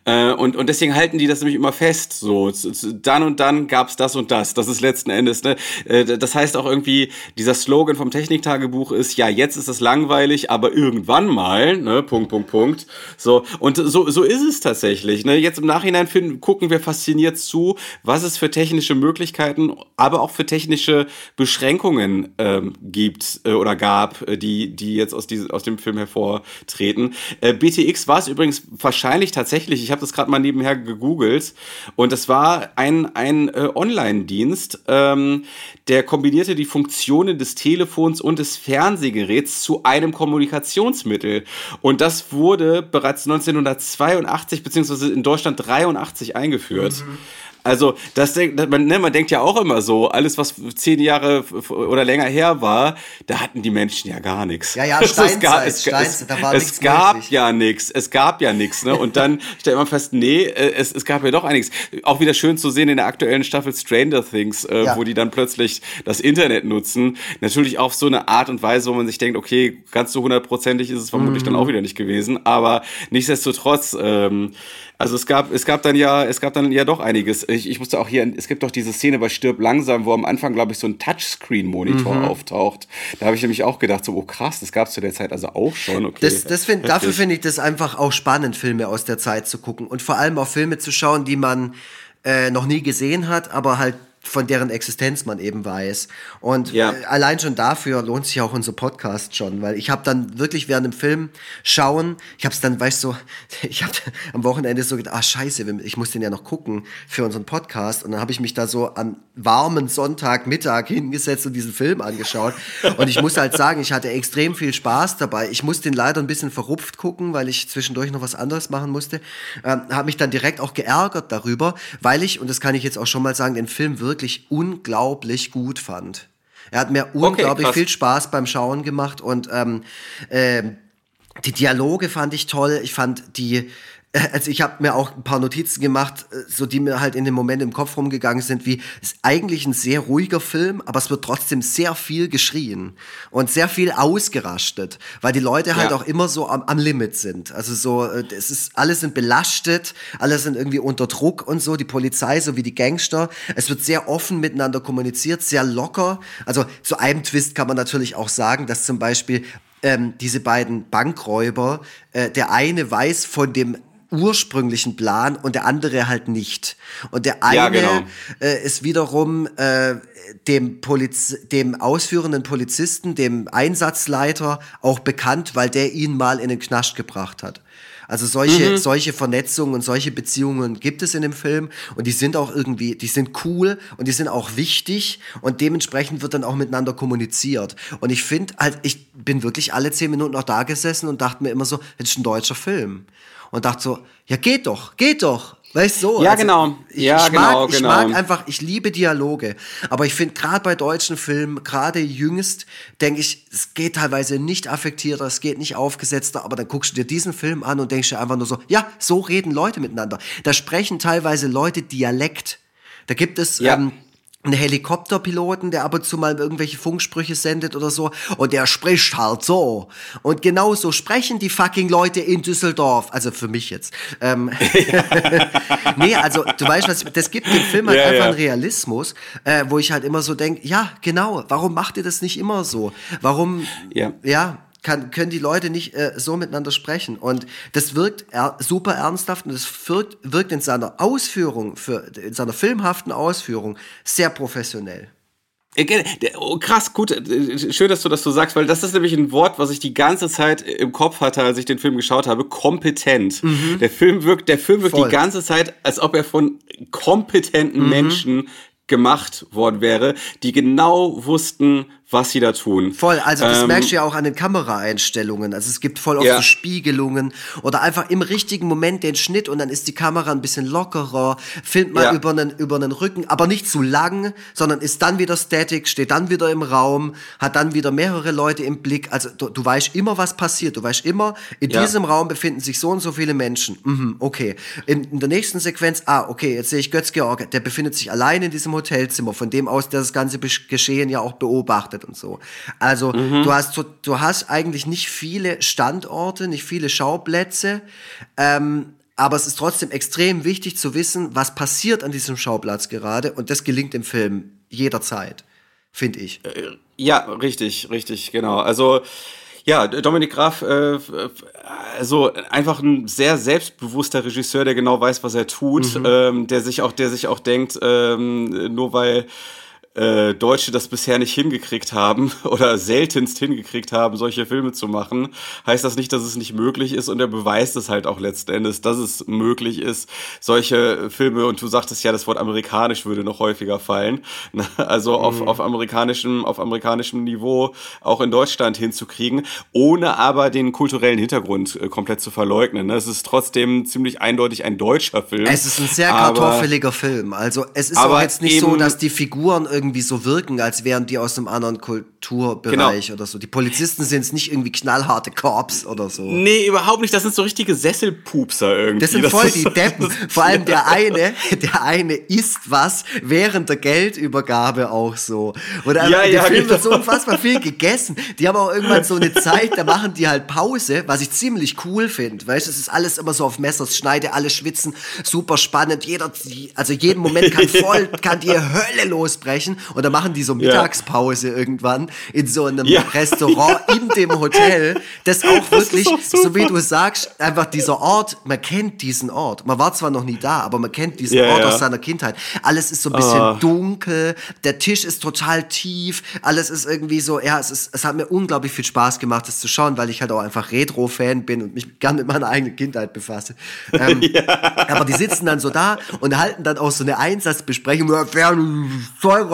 Äh, und, und deswegen halten die das nämlich immer fest. So, dann und dann gab's das und das. Das ist letzten Endes, ne? Äh, das heißt auch irgendwie, irgendwie dieser Slogan vom Techniktagebuch ist, ja, jetzt ist es langweilig, aber irgendwann mal, ne, Punkt, Punkt, Punkt. So, und so, so ist es tatsächlich. Ne? Jetzt im Nachhinein finden, gucken wir fasziniert zu, was es für technische Möglichkeiten, aber auch für technische Beschränkungen ähm, gibt äh, oder gab, äh, die, die jetzt aus, diesem, aus dem Film hervortreten. Äh, BTX war es übrigens wahrscheinlich tatsächlich, ich habe das gerade mal nebenher gegoogelt, und es war ein, ein äh, Online-Dienst, ähm, der kombinierte die Funktionen des Telefons und des Fernsehgeräts zu einem Kommunikationsmittel. Und das wurde bereits 1982 beziehungsweise in Deutschland 83 eingeführt. Mhm. Also, das, man, ne, man denkt ja auch immer so, alles, was zehn Jahre oder länger her war, da hatten die Menschen ja gar nichts. Ja, ja, Steinzeit, es gab, es, Steinzeit, da war es gab möglich. ja nichts. Es gab ja nichts. Ne? Und dann stellt man fest, nee, äh, es, es gab ja doch einiges. Auch wieder schön zu sehen in der aktuellen Staffel Stranger Things, äh, ja. wo die dann plötzlich das Internet nutzen. Natürlich auf so eine Art und Weise, wo man sich denkt, okay, ganz so hundertprozentig ist es vermutlich mhm. dann auch wieder nicht gewesen. Aber nichtsdestotrotz, ähm, also es gab, es gab dann ja, es gab dann ja doch einiges. Ich, ich musste auch hier, es gibt doch diese Szene bei Stirb langsam, wo am Anfang, glaube ich, so ein Touchscreen-Monitor mhm. auftaucht. Da habe ich nämlich auch gedacht, so, oh krass, das gab es zu der Zeit also auch schon. Okay, das, das find, dafür finde ich das einfach auch spannend, Filme aus der Zeit zu gucken. Und vor allem auch Filme zu schauen, die man äh, noch nie gesehen hat, aber halt von deren Existenz man eben weiß. Und ja. Äh, allein schon dafür lohnt sich auch unser Podcast schon, weil ich habe dann wirklich während dem Film schauen, ich habe es dann, weißt du, ich habe am Wochenende so gedacht, ah scheiße, ich muss den ja noch gucken für unseren Podcast. Und dann habe ich mich da so am warmen Sonntagmittag hingesetzt und diesen Film angeschaut. Und ich muss halt sagen, ich hatte extrem viel Spaß dabei. Ich musste den leider ein bisschen verrupft gucken, weil ich zwischendurch noch was anderes machen musste. Ähm, habe mich dann direkt auch geärgert darüber, weil ich, und das kann ich jetzt auch schon mal sagen, den Film wirklich wirklich unglaublich gut fand. Er hat mir unglaublich okay, viel Spaß beim Schauen gemacht und ähm, äh, die Dialoge fand ich toll. Ich fand die also ich habe mir auch ein paar Notizen gemacht, äh, so die mir halt in dem Moment im Kopf rumgegangen sind, wie es ist eigentlich ein sehr ruhiger Film, aber es wird trotzdem sehr viel geschrien und sehr viel ausgerastet, weil die Leute halt ja. auch immer so am, am Limit sind. Also so, äh, es ist, alle sind belastet, alle sind irgendwie unter Druck und so, die Polizei sowie die Gangster. Es wird sehr offen miteinander kommuniziert, sehr locker. Also zu einem Twist kann man natürlich auch sagen, dass zum Beispiel ähm, diese beiden Bankräuber, äh, der eine weiß von dem ursprünglichen Plan und der andere halt nicht. Und der eine ja, genau. äh, ist wiederum äh, dem, Poliz dem ausführenden Polizisten, dem Einsatzleiter auch bekannt, weil der ihn mal in den Knast gebracht hat. Also solche, mhm. solche Vernetzungen und solche Beziehungen gibt es in dem Film und die sind auch irgendwie, die sind cool und die sind auch wichtig und dementsprechend wird dann auch miteinander kommuniziert. Und ich finde halt, ich bin wirklich alle zehn Minuten noch da gesessen und dachte mir immer so, das ist ein deutscher Film und dachte so, ja geht doch, geht doch. Weißt du? So, ja, also, genau. Ich, ja, ich genau, mag, genau. Ich mag einfach, ich liebe Dialoge. Aber ich finde, gerade bei deutschen Filmen, gerade jüngst, denke ich, es geht teilweise nicht affektierter, es geht nicht aufgesetzter, aber dann guckst du dir diesen Film an und denkst dir einfach nur so, ja, so reden Leute miteinander. Da sprechen teilweise Leute Dialekt. Da gibt es ja. ähm, einen Helikopterpiloten, der ab und zu mal irgendwelche Funksprüche sendet oder so und der spricht halt so. Und genau so sprechen die fucking Leute in Düsseldorf. Also für mich jetzt. Ähm nee, also du weißt was, das gibt dem Film halt ja, einfach ja. einen Realismus, äh, wo ich halt immer so denke, ja, genau, warum macht ihr das nicht immer so? Warum, ja, ja kann, können die Leute nicht äh, so miteinander sprechen. Und das wirkt er, super ernsthaft und das wirkt, wirkt in seiner Ausführung, für, in seiner filmhaften Ausführung sehr professionell. Äh, oh, krass, gut, äh, schön, dass du das so sagst, weil das ist nämlich ein Wort, was ich die ganze Zeit im Kopf hatte, als ich den Film geschaut habe. Kompetent. Mhm. Der Film wirkt, der Film wirkt Voll. die ganze Zeit, als ob er von kompetenten mhm. Menschen gemacht worden wäre, die genau wussten, was sie da tun. Voll, also das ähm, merkst du ja auch an den Kameraeinstellungen. Also es gibt voll oft ja. so Spiegelungen oder einfach im richtigen Moment den Schnitt und dann ist die Kamera ein bisschen lockerer, filmt mal ja. über, einen, über einen Rücken, aber nicht zu lang, sondern ist dann wieder static, steht dann wieder im Raum, hat dann wieder mehrere Leute im Blick. Also du, du weißt immer, was passiert. Du weißt immer, in ja. diesem Raum befinden sich so und so viele Menschen. Mhm, okay. In, in, der nächsten Sequenz, ah, okay, jetzt sehe ich Götz-Georg, der befindet sich allein in diesem Hotelzimmer, von dem aus der das ganze Geschehen ja auch beobachtet und so. Also mhm. du hast du hast eigentlich nicht viele Standorte, nicht viele Schauplätze. Ähm, aber es ist trotzdem extrem wichtig zu wissen, was passiert an diesem Schauplatz gerade. Und das gelingt im Film jederzeit, finde ich. Äh, ja, richtig, richtig, genau. Also ja, Dominik Graf, äh, also einfach ein sehr selbstbewusster Regisseur, der genau weiß, was er tut, mhm. ähm, der sich auch, der sich auch denkt, ähm, nur weil äh, Deutsche das bisher nicht hingekriegt haben oder seltenst hingekriegt haben, solche Filme zu machen, heißt das nicht, dass es nicht möglich ist und er beweist es halt auch letzten Endes, dass es möglich ist, solche Filme, und du sagtest ja, das Wort amerikanisch würde noch häufiger fallen, also mhm. auf, auf, amerikanischem, auf amerikanischem Niveau auch in Deutschland hinzukriegen, ohne aber den kulturellen Hintergrund äh, komplett zu verleugnen. Ne? Es ist trotzdem ziemlich eindeutig ein deutscher Film. Es ist ein sehr kartoffeliger Film. Also es ist auch jetzt nicht so, dass die Figuren irgendwie irgendwie so wirken, als wären die aus einem anderen Kulturbereich genau. oder so. Die Polizisten sind es nicht irgendwie knallharte Cops oder so. Nee, überhaupt nicht. Das sind so richtige Sesselpupser irgendwie. Das sind voll das die Deppen. Vor allem der eine, der eine isst was während der Geldübergabe auch so. Oder ja, der ja, Film genau. wird so unfassbar viel gegessen. Die haben auch irgendwann so eine Zeit, da machen die halt Pause, was ich ziemlich cool finde. Weißt du, es ist alles immer so auf Messers Schneide, alle schwitzen, super spannend. Jeder, also jeden Moment kann voll, kann die Hölle losbrechen und dann machen die so Mittagspause ja. irgendwann in so einem ja. Restaurant in dem Hotel, das auch wirklich, das so, so, wie du sagst, einfach dieser Ort, man kennt diesen Ort. Man war zwar noch nie da, aber man kennt diesen ja, Ort aus seiner Kindheit. Alles ist so ein bisschen oh. dunkel, der Tisch ist total tief, alles ist irgendwie so, ja, es, ist, es hat mir unglaublich viel Spaß gemacht, das zu schauen, weil ich halt auch einfach Retro-Fan bin und mich gerne mit meiner eigenen Kindheit befasse. Ähm, aber die sitzen dann so da und halten dann auch so eine Einsatzbesprechung, Fern,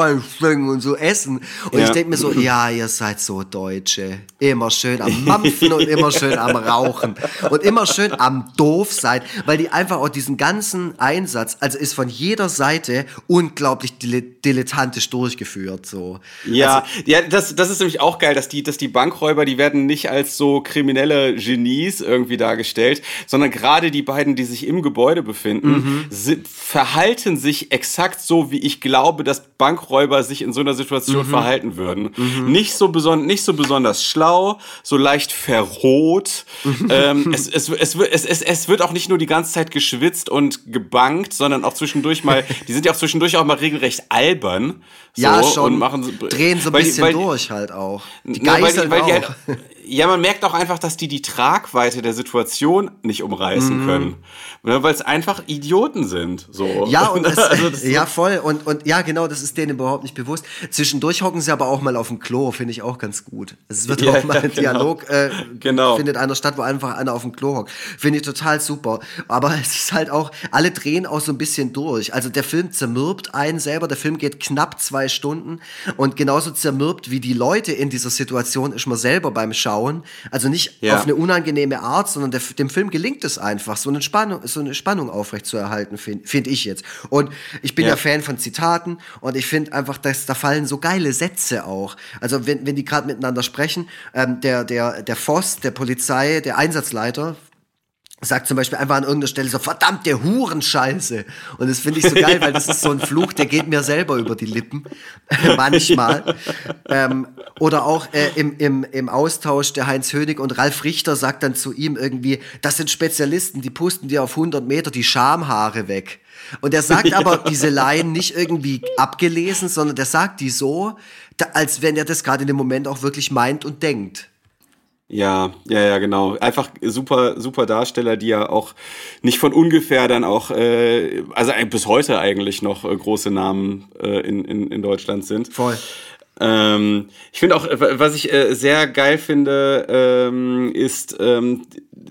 Reinstecken und so essen. Und ja. ich denke mir so, ja, ihr seid so Deutsche. Immer schön am Mampfen und immer schön am Rauchen. Und immer schön am Doof sein, weil die einfach auch diesen ganzen Einsatz, also ist von jeder Seite unglaublich dilettantisch durchgeführt. So. Ja, also, ja das, das ist nämlich auch geil, dass die, dass die Bankräuber, die werden nicht als so kriminelle Genies irgendwie dargestellt, sondern gerade die beiden, die sich im Gebäude befinden, mhm. sind, verhalten sich exakt so, wie ich glaube, dass Bankräuber sich in so einer Situation mhm. verhalten würden. Mhm. Nicht, so beson nicht so besonders schlau, so leicht verroht. Mhm. ähm, es, es, es, es, es, es wird auch nicht nur die ganze Zeit geschwitzt und gebankt, sondern auch zwischendurch mal, die sind ja auch zwischendurch auch mal regelrecht albern. So, ja, schon. Und machen so, drehen so ein bisschen weil, durch halt auch. Die Geiseln weil, weil, weil auch. Die halt, ja, man merkt auch einfach, dass die die Tragweite der Situation nicht umreißen mhm. können. Ne, weil es einfach Idioten sind. So. Ja, und es, also ja, voll. Und, und ja, genau, das ist denen überhaupt nicht bewusst. Zwischendurch hocken sie aber auch mal auf dem Klo, finde ich auch ganz gut. Es wird ja, auch mal ein genau. Dialog, äh, genau. findet einer statt, wo einfach einer auf dem Klo hockt. Finde ich total super. Aber es ist halt auch, alle drehen auch so ein bisschen durch. Also der Film zermürbt einen selber. Der Film geht knapp zwei Stunden. Und genauso zermürbt wie die Leute in dieser Situation ist man selber beim Schauen. Also nicht ja. auf eine unangenehme Art, sondern der, dem Film gelingt es einfach, so eine Spannung, so eine Spannung aufrechtzuerhalten, finde find ich jetzt. Und ich bin ja. ja Fan von Zitaten und ich finde einfach, dass da fallen so geile Sätze auch. Also wenn, wenn die gerade miteinander sprechen, ähm, der, der, der Voss, der Polizei, der Einsatzleiter sagt zum Beispiel einfach an irgendeiner Stelle so, verdammte Hurenscheiße. Und das finde ich so geil, weil das ist so ein Fluch, der geht mir selber über die Lippen. Manchmal. Ähm, oder auch äh, im, im, im Austausch der Heinz Hönig und Ralf Richter sagt dann zu ihm irgendwie, das sind Spezialisten, die pusten dir auf 100 Meter die Schamhaare weg. Und er sagt aber diese Laien nicht irgendwie abgelesen, sondern der sagt die so, da, als wenn er das gerade in dem Moment auch wirklich meint und denkt. Ja, ja, ja, genau. Einfach super, super Darsteller, die ja auch nicht von ungefähr dann auch, äh, also bis heute eigentlich noch äh, große Namen äh, in, in, in Deutschland sind. Voll. Ähm, ich finde auch, was ich äh, sehr geil finde, ähm, ist, ähm,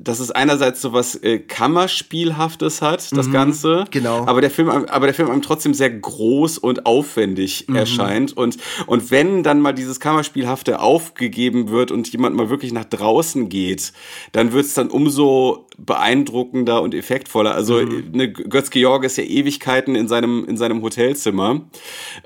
dass es einerseits so was äh, Kammerspielhaftes hat, das mhm, Ganze. Genau. Aber der Film, aber der Film einem trotzdem sehr groß und aufwendig mhm. erscheint. Und, und wenn dann mal dieses Kammerspielhafte aufgegeben wird und jemand mal wirklich nach draußen geht, dann wird es dann umso beeindruckender und effektvoller. Also mhm. ne, Götz-Georg ist ja Ewigkeiten in seinem, in seinem Hotelzimmer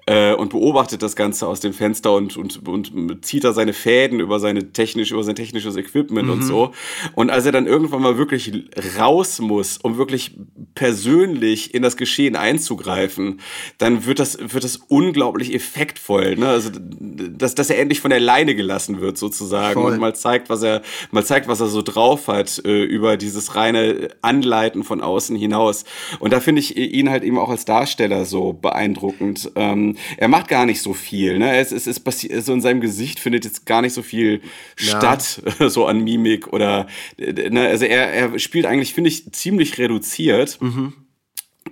äh, und beobachtet das Ganze aus dem Fenster und, und, und zieht da seine Fäden über seine technisch, über sein technisches Equipment mhm. und so. Und als er dann irgendwann mal wirklich raus muss, um wirklich persönlich in das Geschehen einzugreifen, dann wird das, wird das unglaublich effektvoll. Ne? Also, dass, dass er endlich von der Leine gelassen wird, sozusagen, Voll. und mal zeigt, was er, mal zeigt, was er so drauf hat äh, über dieses reine Anleiten von außen hinaus. Und da finde ich ihn halt eben auch als Darsteller so beeindruckend. Ähm, er macht gar nicht so viel. Ne? Es, es, es passiert, so in seinem Gesicht findet jetzt gar nicht so viel ja. statt, so an Mimik oder ne, also er, er spielt eigentlich, finde ich, ziemlich reduziert. Mhm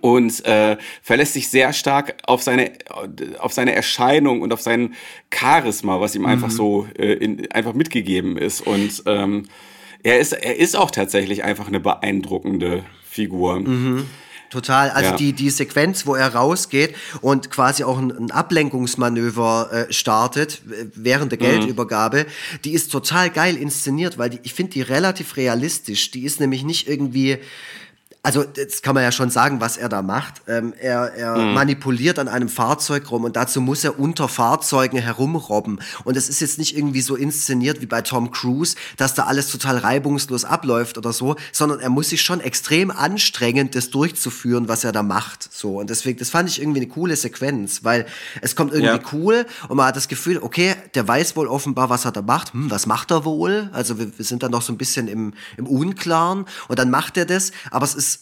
und äh, verlässt sich sehr stark auf seine auf seine Erscheinung und auf sein Charisma, was ihm mhm. einfach so äh, in, einfach mitgegeben ist und ähm, er ist er ist auch tatsächlich einfach eine beeindruckende Figur. Mhm. Total. Also ja. die, die Sequenz, wo er rausgeht und quasi auch ein, ein Ablenkungsmanöver äh, startet während der mhm. Geldübergabe, die ist total geil inszeniert, weil die, ich finde die relativ realistisch. Die ist nämlich nicht irgendwie also jetzt kann man ja schon sagen, was er da macht. Ähm, er er mhm. manipuliert an einem Fahrzeug rum und dazu muss er unter Fahrzeugen herumrobben. Und es ist jetzt nicht irgendwie so inszeniert wie bei Tom Cruise, dass da alles total reibungslos abläuft oder so, sondern er muss sich schon extrem anstrengen, das durchzuführen, was er da macht. So und deswegen, das fand ich irgendwie eine coole Sequenz, weil es kommt irgendwie ja. cool und man hat das Gefühl, okay, der weiß wohl offenbar, was er da macht. Hm, was macht er wohl? Also wir, wir sind dann noch so ein bisschen im, im Unklaren und dann macht er das, aber es ist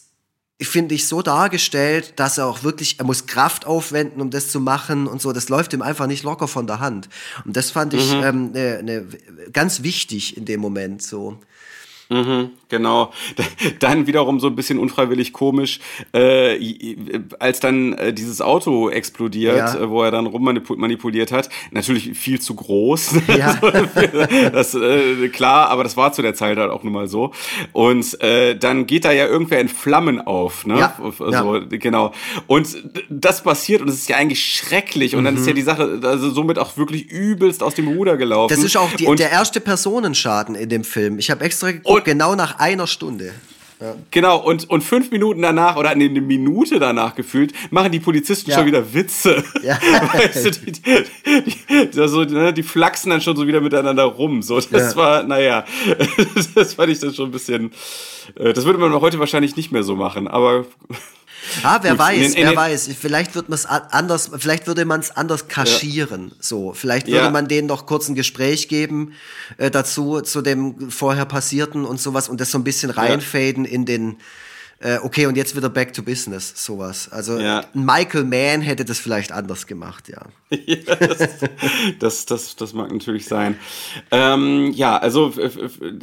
finde ich, so dargestellt, dass er auch wirklich, er muss Kraft aufwenden, um das zu machen und so. Das läuft ihm einfach nicht locker von der Hand. Und das fand ich mhm. ähm, ne, ne, ganz wichtig in dem Moment so. Mhm, genau. Dann wiederum so ein bisschen unfreiwillig komisch, äh, als dann äh, dieses Auto explodiert, ja. äh, wo er dann rummanipuliert hat. Natürlich viel zu groß. Ja. das, äh, klar, aber das war zu der Zeit halt auch nun mal so. Und äh, dann geht da ja irgendwer in Flammen auf. Ne? Ja. Also, ja. Genau. Und das passiert und es ist ja eigentlich schrecklich. Und mhm. dann ist ja mhm. die Sache also somit auch wirklich übelst aus dem Ruder gelaufen. Das ist auch die, der erste Personenschaden in dem Film. Ich habe extra geguckt, und, genau nach einer Stunde. Ja. Genau, und, und fünf Minuten danach oder eine Minute danach gefühlt, machen die Polizisten ja. schon wieder Witze. Ja. weißt du, die, die, die, also, ne, die flachsen dann schon so wieder miteinander rum. So, das war, naja, das fand ich dann schon ein bisschen. Äh, das würde man heute wahrscheinlich nicht mehr so machen, aber Ah, wer Gut, weiß, wer weiß. Vielleicht wird man es anders, vielleicht würde man es anders kaschieren. Ja. So, vielleicht würde ja. man denen noch kurz ein Gespräch geben äh, dazu, zu dem vorher passierten und sowas und das so ein bisschen reinfaden ja. in den äh, okay, und jetzt wieder back to business, sowas. Also. Michael Mann hätte das vielleicht anders gemacht, ja. Ja das, das, das, das, mag natürlich sein. Ähm, ja, also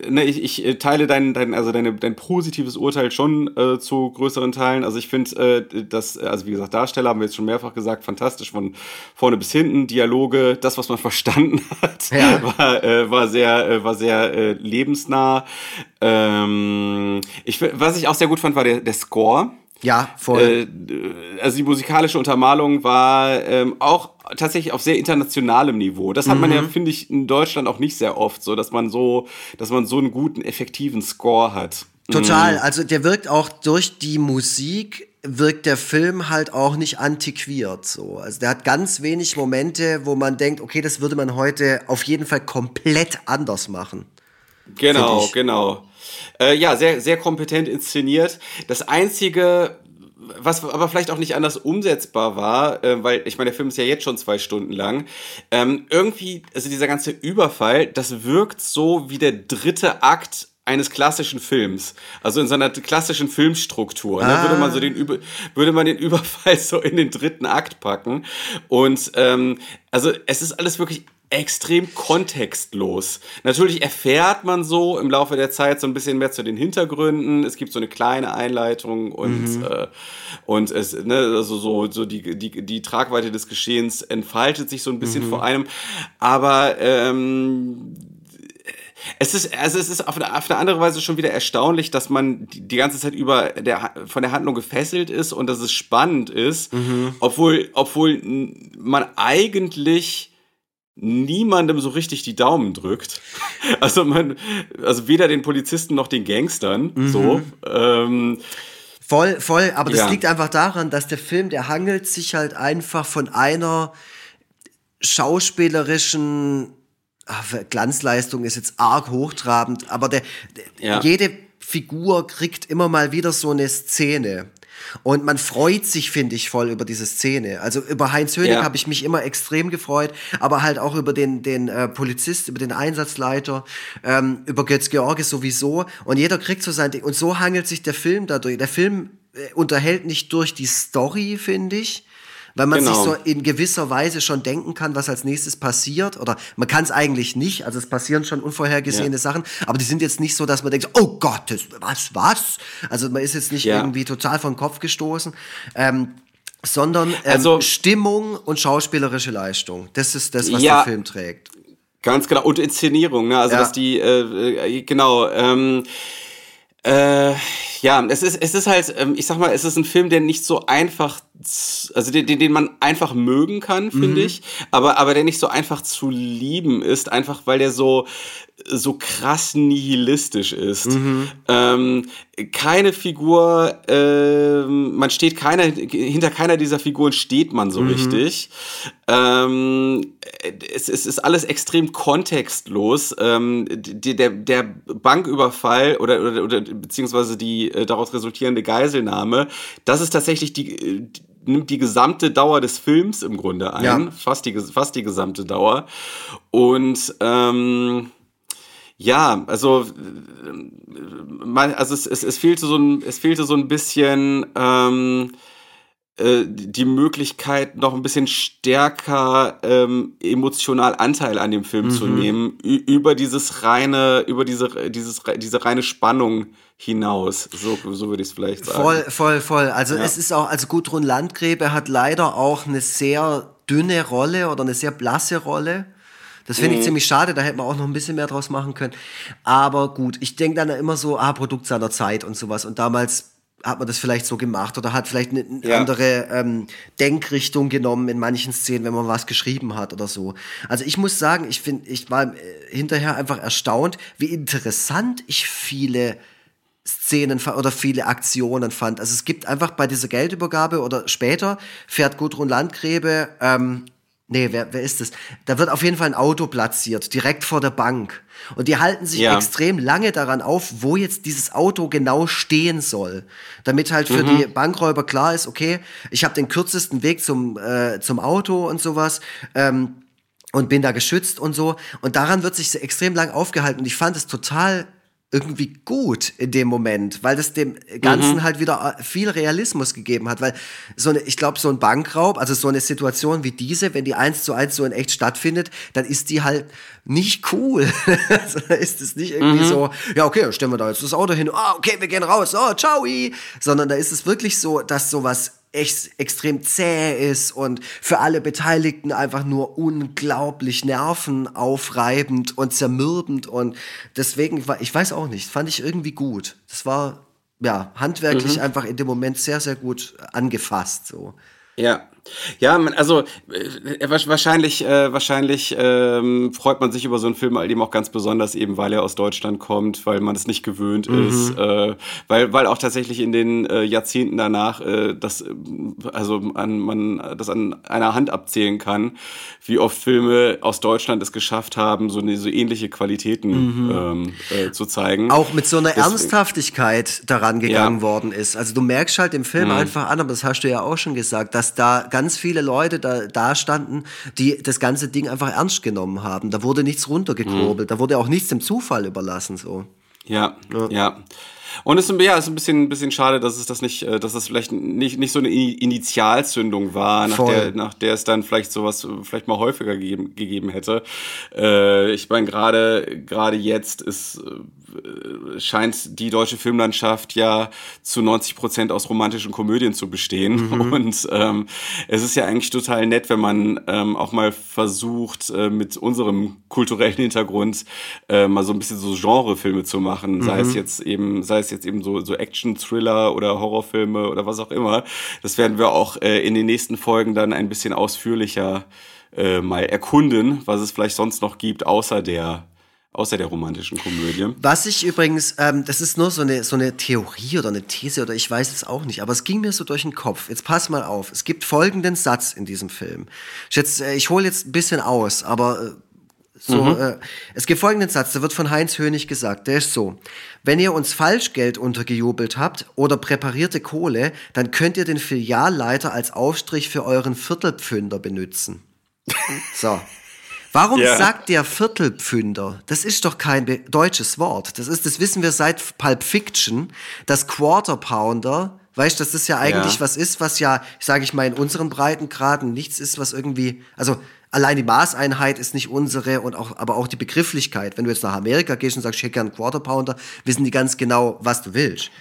ne, ich, ich äh, teile dein, dein, also deine, dein positives Urteil schon äh, zu größeren Teilen. Also ich finde, äh, dass, also wie gesagt, Darsteller haben wir jetzt schon mehrfach gesagt, fantastisch von vorne bis hinten, Dialoge, das, was man verstanden hat, ja. war, äh, war sehr, äh, war sehr äh, lebensnah. Ähm, ich, was ich auch sehr gut fand, war der, der Score. Ja, voll. Äh, also die musikalische Untermalung war ähm, auch tatsächlich auf sehr internationalem Niveau. Das hat mhm. man ja, mhm. finde ich, in Deutschland auch nicht sehr oft, so dass man so, dass man so einen guten, effektiven Score hat. Total. Mhm. Also der wirkt auch durch die Musik wirkt der Film halt auch nicht antiquiert so. Also der hat ganz wenig Momente, wo man denkt, okay, das würde man heute auf jeden Fall komplett anders machen. Genau, genau. Äh, ja, sehr, sehr kompetent inszeniert. Das einzige, was aber vielleicht auch nicht anders umsetzbar war, äh, weil ich meine, der Film ist ja jetzt schon zwei Stunden lang. Ähm, irgendwie, also dieser ganze Überfall, das wirkt so wie der dritte Akt eines klassischen Films, also in seiner klassischen Filmstruktur, ah. ne, würde man so den Über würde man den Überfall so in den dritten Akt packen und ähm, also es ist alles wirklich extrem kontextlos. Natürlich erfährt man so im Laufe der Zeit so ein bisschen mehr zu den Hintergründen. Es gibt so eine kleine Einleitung und, mhm. äh, und es, ne, also so, so die, die, die Tragweite des Geschehens entfaltet sich so ein bisschen mhm. vor einem. Aber ähm, es ist, also es ist auf eine, auf eine andere Weise schon wieder erstaunlich, dass man die, die ganze Zeit über der, von der Handlung gefesselt ist und dass es spannend ist, mhm. obwohl, obwohl man eigentlich niemandem so richtig die Daumen drückt. Also man, also weder den Polizisten noch den Gangstern. Mhm. So. Ähm, voll, voll. Aber das ja. liegt einfach daran, dass der Film, der hangelt sich halt einfach von einer schauspielerischen ach, Glanzleistung ist jetzt arg hochtrabend, aber der, der ja. jede Figur kriegt immer mal wieder so eine Szene. Und man freut sich, finde ich, voll über diese Szene. Also über Heinz Hönig ja. habe ich mich immer extrem gefreut, aber halt auch über den, den äh, Polizist, über den Einsatzleiter, ähm, über Götz George sowieso. Und jeder kriegt so sein Ding. Und so hangelt sich der Film dadurch. Der Film äh, unterhält nicht durch die Story, finde ich, weil man genau. sich so in gewisser Weise schon denken kann, was als nächstes passiert. Oder man kann es eigentlich nicht. Also es passieren schon unvorhergesehene ja. Sachen, aber die sind jetzt nicht so, dass man denkt, oh Gott, was, was? Also man ist jetzt nicht ja. irgendwie total vom Kopf gestoßen. Ähm, sondern ähm, also, Stimmung und schauspielerische Leistung. Das ist das, was ja, der Film trägt. Ganz genau. Und Inszenierung, ne? Also, dass die, äh, äh genau, ähm, äh, ja, es ist, es ist halt, ähm, ich sag mal, es ist ein Film, der nicht so einfach, also den, den man einfach mögen kann, finde mhm. ich, aber, aber der nicht so einfach zu lieben ist, einfach weil der so, so krass nihilistisch ist. Mhm. Ähm, keine Figur, äh, man steht keiner, hinter keiner dieser Figuren steht man so mhm. richtig. Ähm, es, es, ist alles extrem kontextlos. Ähm, die, der, der Banküberfall oder, oder, oder beziehungsweise die äh, daraus resultierende Geiselnahme, das ist tatsächlich die, die nimmt die gesamte Dauer des Films im Grunde ein, ja. fast, die, fast die gesamte Dauer. Und ähm, ja, also, man, also es, es, es fehlte so ein, es fehlte so ein bisschen ähm, äh, die Möglichkeit, noch ein bisschen stärker ähm, emotional Anteil an dem Film mhm. zu nehmen, über dieses reine, über diese, dieses, diese reine Spannung hinaus. So, so würde ich es vielleicht sagen. Voll, voll, voll. Also ja. es ist auch, also Gudrun Landgräbe hat leider auch eine sehr dünne Rolle oder eine sehr blasse Rolle. Das finde ich mhm. ziemlich schade, da hätte man auch noch ein bisschen mehr draus machen können. Aber gut, ich denke dann immer so, ah, Produkt seiner Zeit und sowas. Und damals hat man das vielleicht so gemacht oder hat vielleicht eine ja. andere ähm, Denkrichtung genommen in manchen Szenen, wenn man was geschrieben hat oder so. Also ich muss sagen, ich finde, ich war äh, hinterher einfach erstaunt, wie interessant ich viele Szenen oder viele Aktionen fand. Also es gibt einfach bei dieser Geldübergabe oder später fährt Gudrun Landgräbe ähm, Nee, wer, wer ist das? Da wird auf jeden Fall ein Auto platziert, direkt vor der Bank. Und die halten sich ja. extrem lange daran auf, wo jetzt dieses Auto genau stehen soll. Damit halt für mhm. die Bankräuber klar ist, okay, ich habe den kürzesten Weg zum, äh, zum Auto und sowas. Ähm, und bin da geschützt und so. Und daran wird sich extrem lang aufgehalten. Und ich fand es total irgendwie gut in dem Moment, weil das dem Ganzen mhm. halt wieder äh, viel Realismus gegeben hat, weil so eine, ich glaube, so ein Bankraub, also so eine Situation wie diese, wenn die eins zu eins so in echt stattfindet, dann ist die halt nicht cool. also ist es nicht irgendwie mhm. so, ja, okay, stellen wir da jetzt das Auto hin, oh, okay, wir gehen raus, oh, ciao, sondern da ist es wirklich so, dass sowas echt extrem zäh ist und für alle Beteiligten einfach nur unglaublich nervenaufreibend und zermürbend und deswegen war, ich weiß auch nicht, fand ich irgendwie gut. Das war, ja, handwerklich mhm. einfach in dem Moment sehr, sehr gut angefasst, so. Ja, ja, also äh, wahrscheinlich, äh, wahrscheinlich ähm, freut man sich über so einen Film halt eben auch ganz besonders eben, weil er aus Deutschland kommt, weil man es nicht gewöhnt mhm. ist, äh, weil, weil auch tatsächlich in den äh, Jahrzehnten danach äh, das, also an, man das an einer Hand abzählen kann, wie oft Filme aus Deutschland es geschafft haben, so, eine, so ähnliche Qualitäten mhm. ähm, äh, zu zeigen. Auch mit so einer Deswegen. Ernsthaftigkeit daran gegangen ja. worden ist. Also du merkst halt im Film mhm. einfach an, aber das hast du ja auch schon gesagt, dass da ganz viele Leute da, da standen, die das ganze Ding einfach ernst genommen haben. Da wurde nichts runtergekurbelt, mhm. da wurde auch nichts dem Zufall überlassen. So. Ja, ja. ja. Und es ist, ja, ist ein bisschen, ein bisschen schade, dass es das nicht, äh, dass das vielleicht nicht, nicht so eine Initialzündung war, nach der, nach der es dann vielleicht sowas vielleicht mal häufiger gegeben, gegeben hätte. Äh, ich meine, gerade, gerade jetzt ist, äh, scheint die deutsche Filmlandschaft ja zu 90 Prozent aus romantischen Komödien zu bestehen. Mhm. Und ähm, es ist ja eigentlich total nett, wenn man ähm, auch mal versucht, äh, mit unserem kulturellen Hintergrund äh, mal so ein bisschen so Genrefilme zu machen. Mhm. Sei es mhm. jetzt eben, sei es jetzt eben so, so Action-Thriller oder Horrorfilme oder was auch immer. Das werden wir auch äh, in den nächsten Folgen dann ein bisschen ausführlicher äh, mal erkunden, was es vielleicht sonst noch gibt, außer der außer der romantischen Komödie. Was ich übrigens, ähm, das ist nur so eine, so eine Theorie oder eine These oder ich weiß es auch nicht, aber es ging mir so durch den Kopf. Jetzt pass mal auf. Es gibt folgenden Satz in diesem Film. Ich, jetzt, äh, ich hole jetzt ein bisschen aus, aber äh, so, mhm. äh, es gibt folgenden Satz, der wird von Heinz Hönig gesagt, der ist so. Wenn ihr uns Falschgeld untergejubelt habt oder präparierte Kohle, dann könnt ihr den Filialleiter als Aufstrich für euren Viertelpfünder benutzen. so. Warum ja. sagt der Viertelpfünder? Das ist doch kein deutsches Wort. Das ist, das wissen wir seit Pulp Fiction, das Quarter Pounder Weißt du, das ist ja eigentlich ja. was ist, was ja, sage ich mal, in unseren Breitengraden nichts ist, was irgendwie, also allein die Maßeinheit ist nicht unsere und auch, aber auch die Begrifflichkeit. Wenn du jetzt nach Amerika gehst und sagst, ich hätte gern einen Quarter Pounder, wissen die ganz genau, was du willst.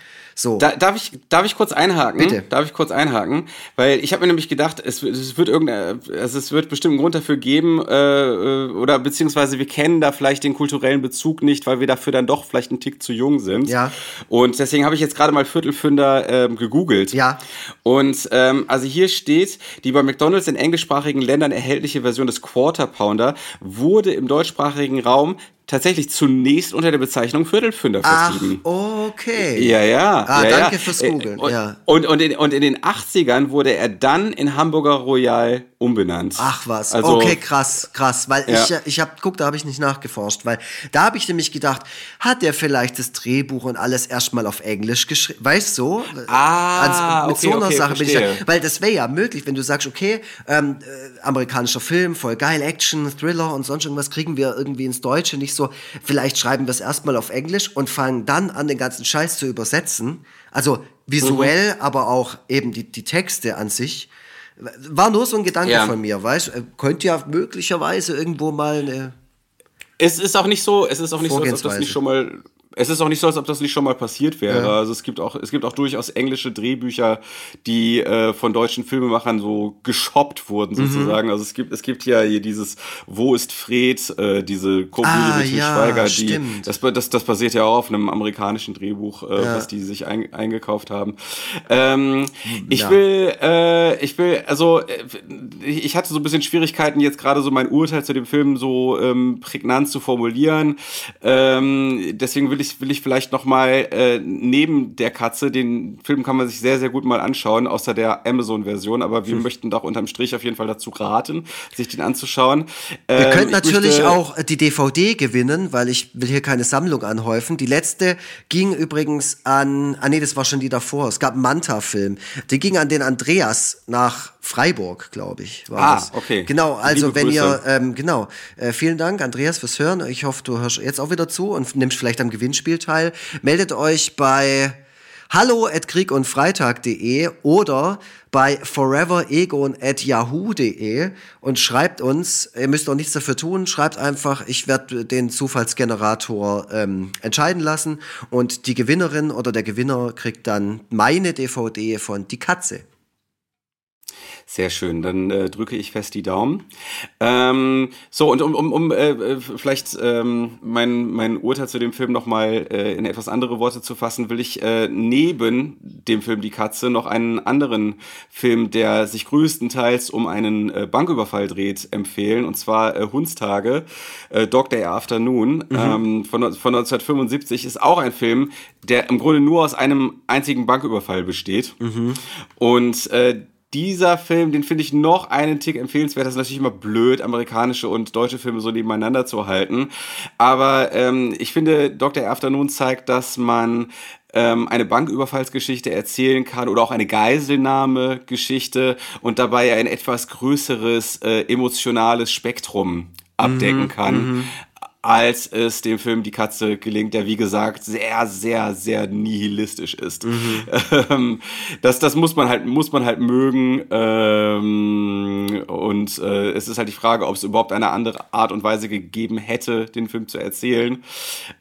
So. Da, darf, ich, darf ich kurz einhaken? Bitte. Darf ich kurz einhaken? Weil ich habe mir nämlich gedacht, es, es wird irgendein, also es wird bestimmt einen Grund dafür geben, äh, oder beziehungsweise wir kennen da vielleicht den kulturellen Bezug nicht, weil wir dafür dann doch vielleicht einen Tick zu jung sind. Ja. Und deswegen habe ich jetzt gerade mal Viertelfünder ähm, gegoogelt. Ja. Und ähm, also hier steht, die bei McDonalds in englischsprachigen Ländern erhältliche Version des Quarter Pounder wurde im deutschsprachigen Raum tatsächlich zunächst unter der Bezeichnung Viertelfünder vertrieben. Ach, okay. Ja, ja. Ah, ja, danke ja. fürs Googeln. Und, ja. und, und, in, und in den 80ern wurde er dann in Hamburger Royal umbenannt. Ach was, also, okay, krass, krass. Weil ja. ich, ich habe, guck, da habe ich nicht nachgeforscht, weil da habe ich nämlich gedacht, hat der vielleicht das Drehbuch und alles erstmal auf Englisch geschrieben? Weißt du? Ah, also, mit okay, so einer okay, Sache verstehe. bin ich ja, weil das wäre ja möglich, wenn du sagst, okay, ähm, äh, amerikanischer Film, voll geil, Action, Thriller und sonst irgendwas kriegen wir irgendwie ins Deutsche nicht so so, vielleicht schreiben wir es erstmal auf Englisch und fangen dann an, den ganzen Scheiß zu übersetzen. Also visuell, mhm. aber auch eben die, die Texte an sich. War nur so ein Gedanke ja. von mir, weißt du? Könnte ja möglicherweise irgendwo mal eine. Es ist auch nicht so, es ist auch nicht so, als ob das nicht schon mal es ist auch nicht so, als ob das nicht schon mal passiert wäre. Ja. Also es gibt auch, es gibt auch durchaus englische Drehbücher, die äh, von deutschen Filmemachern so geshoppt wurden mhm. sozusagen. Mhm. Also es gibt, es gibt ja hier dieses Wo ist Fred, äh, diese Komödie ah, mit ja, Schweiger, die, das, das, das basiert ja auch auf einem amerikanischen Drehbuch, äh, ja. was die sich ein, eingekauft haben. Ähm, ich ja. will, äh, ich will, also äh, ich hatte so ein bisschen Schwierigkeiten jetzt gerade so mein Urteil zu dem Film so ähm, prägnant zu formulieren. Ähm, deswegen will ich, will ich vielleicht noch mal äh, neben der Katze, den Film kann man sich sehr, sehr gut mal anschauen, außer der Amazon-Version, aber wir hm. möchten doch unterm Strich auf jeden Fall dazu raten, sich den anzuschauen. Wir ähm, können natürlich möchte, auch die DVD gewinnen, weil ich will hier keine Sammlung anhäufen. Die letzte ging übrigens an, ah nee, das war schon die davor, es gab einen Manta-Film. Die ging an den Andreas nach Freiburg, glaube ich. War ah, das. okay. Genau, also Liebe wenn Grüße. ihr, ähm, genau, äh, vielen Dank, Andreas, fürs Hören. Ich hoffe, du hörst jetzt auch wieder zu und nimmst vielleicht am Gewinnspiel teil. Meldet euch bei hallo at krieg und freitag.de oder bei foreveregon at yahoo.de und schreibt uns, ihr müsst auch nichts dafür tun, schreibt einfach, ich werde den Zufallsgenerator ähm, entscheiden lassen und die Gewinnerin oder der Gewinner kriegt dann meine DVD von Die Katze. Sehr schön, dann äh, drücke ich fest die Daumen. Ähm, so, und um, um, um äh, vielleicht ähm, mein, mein Urteil zu dem Film nochmal äh, in etwas andere Worte zu fassen, will ich äh, neben dem Film Die Katze noch einen anderen Film, der sich größtenteils um einen äh, Banküberfall dreht, empfehlen, und zwar äh, Hundstage, äh, Dog Day Afternoon mhm. ähm, von, von 1975, ist auch ein Film, der im Grunde nur aus einem einzigen Banküberfall besteht. Mhm. Und äh, dieser Film, den finde ich noch einen Tick empfehlenswert. Das ist natürlich immer blöd, amerikanische und deutsche Filme so nebeneinander zu halten. Aber ähm, ich finde, Dr. Afternoon zeigt, dass man ähm, eine Banküberfallsgeschichte erzählen kann oder auch eine Geiselnahmegeschichte und dabei ein etwas größeres äh, emotionales Spektrum abdecken mhm, kann. Mhm als es dem Film Die Katze gelingt, der wie gesagt sehr, sehr, sehr nihilistisch ist. Mhm. Ähm, das, das muss man halt, muss man halt mögen. Ähm, und äh, es ist halt die Frage, ob es überhaupt eine andere Art und Weise gegeben hätte, den Film zu erzählen.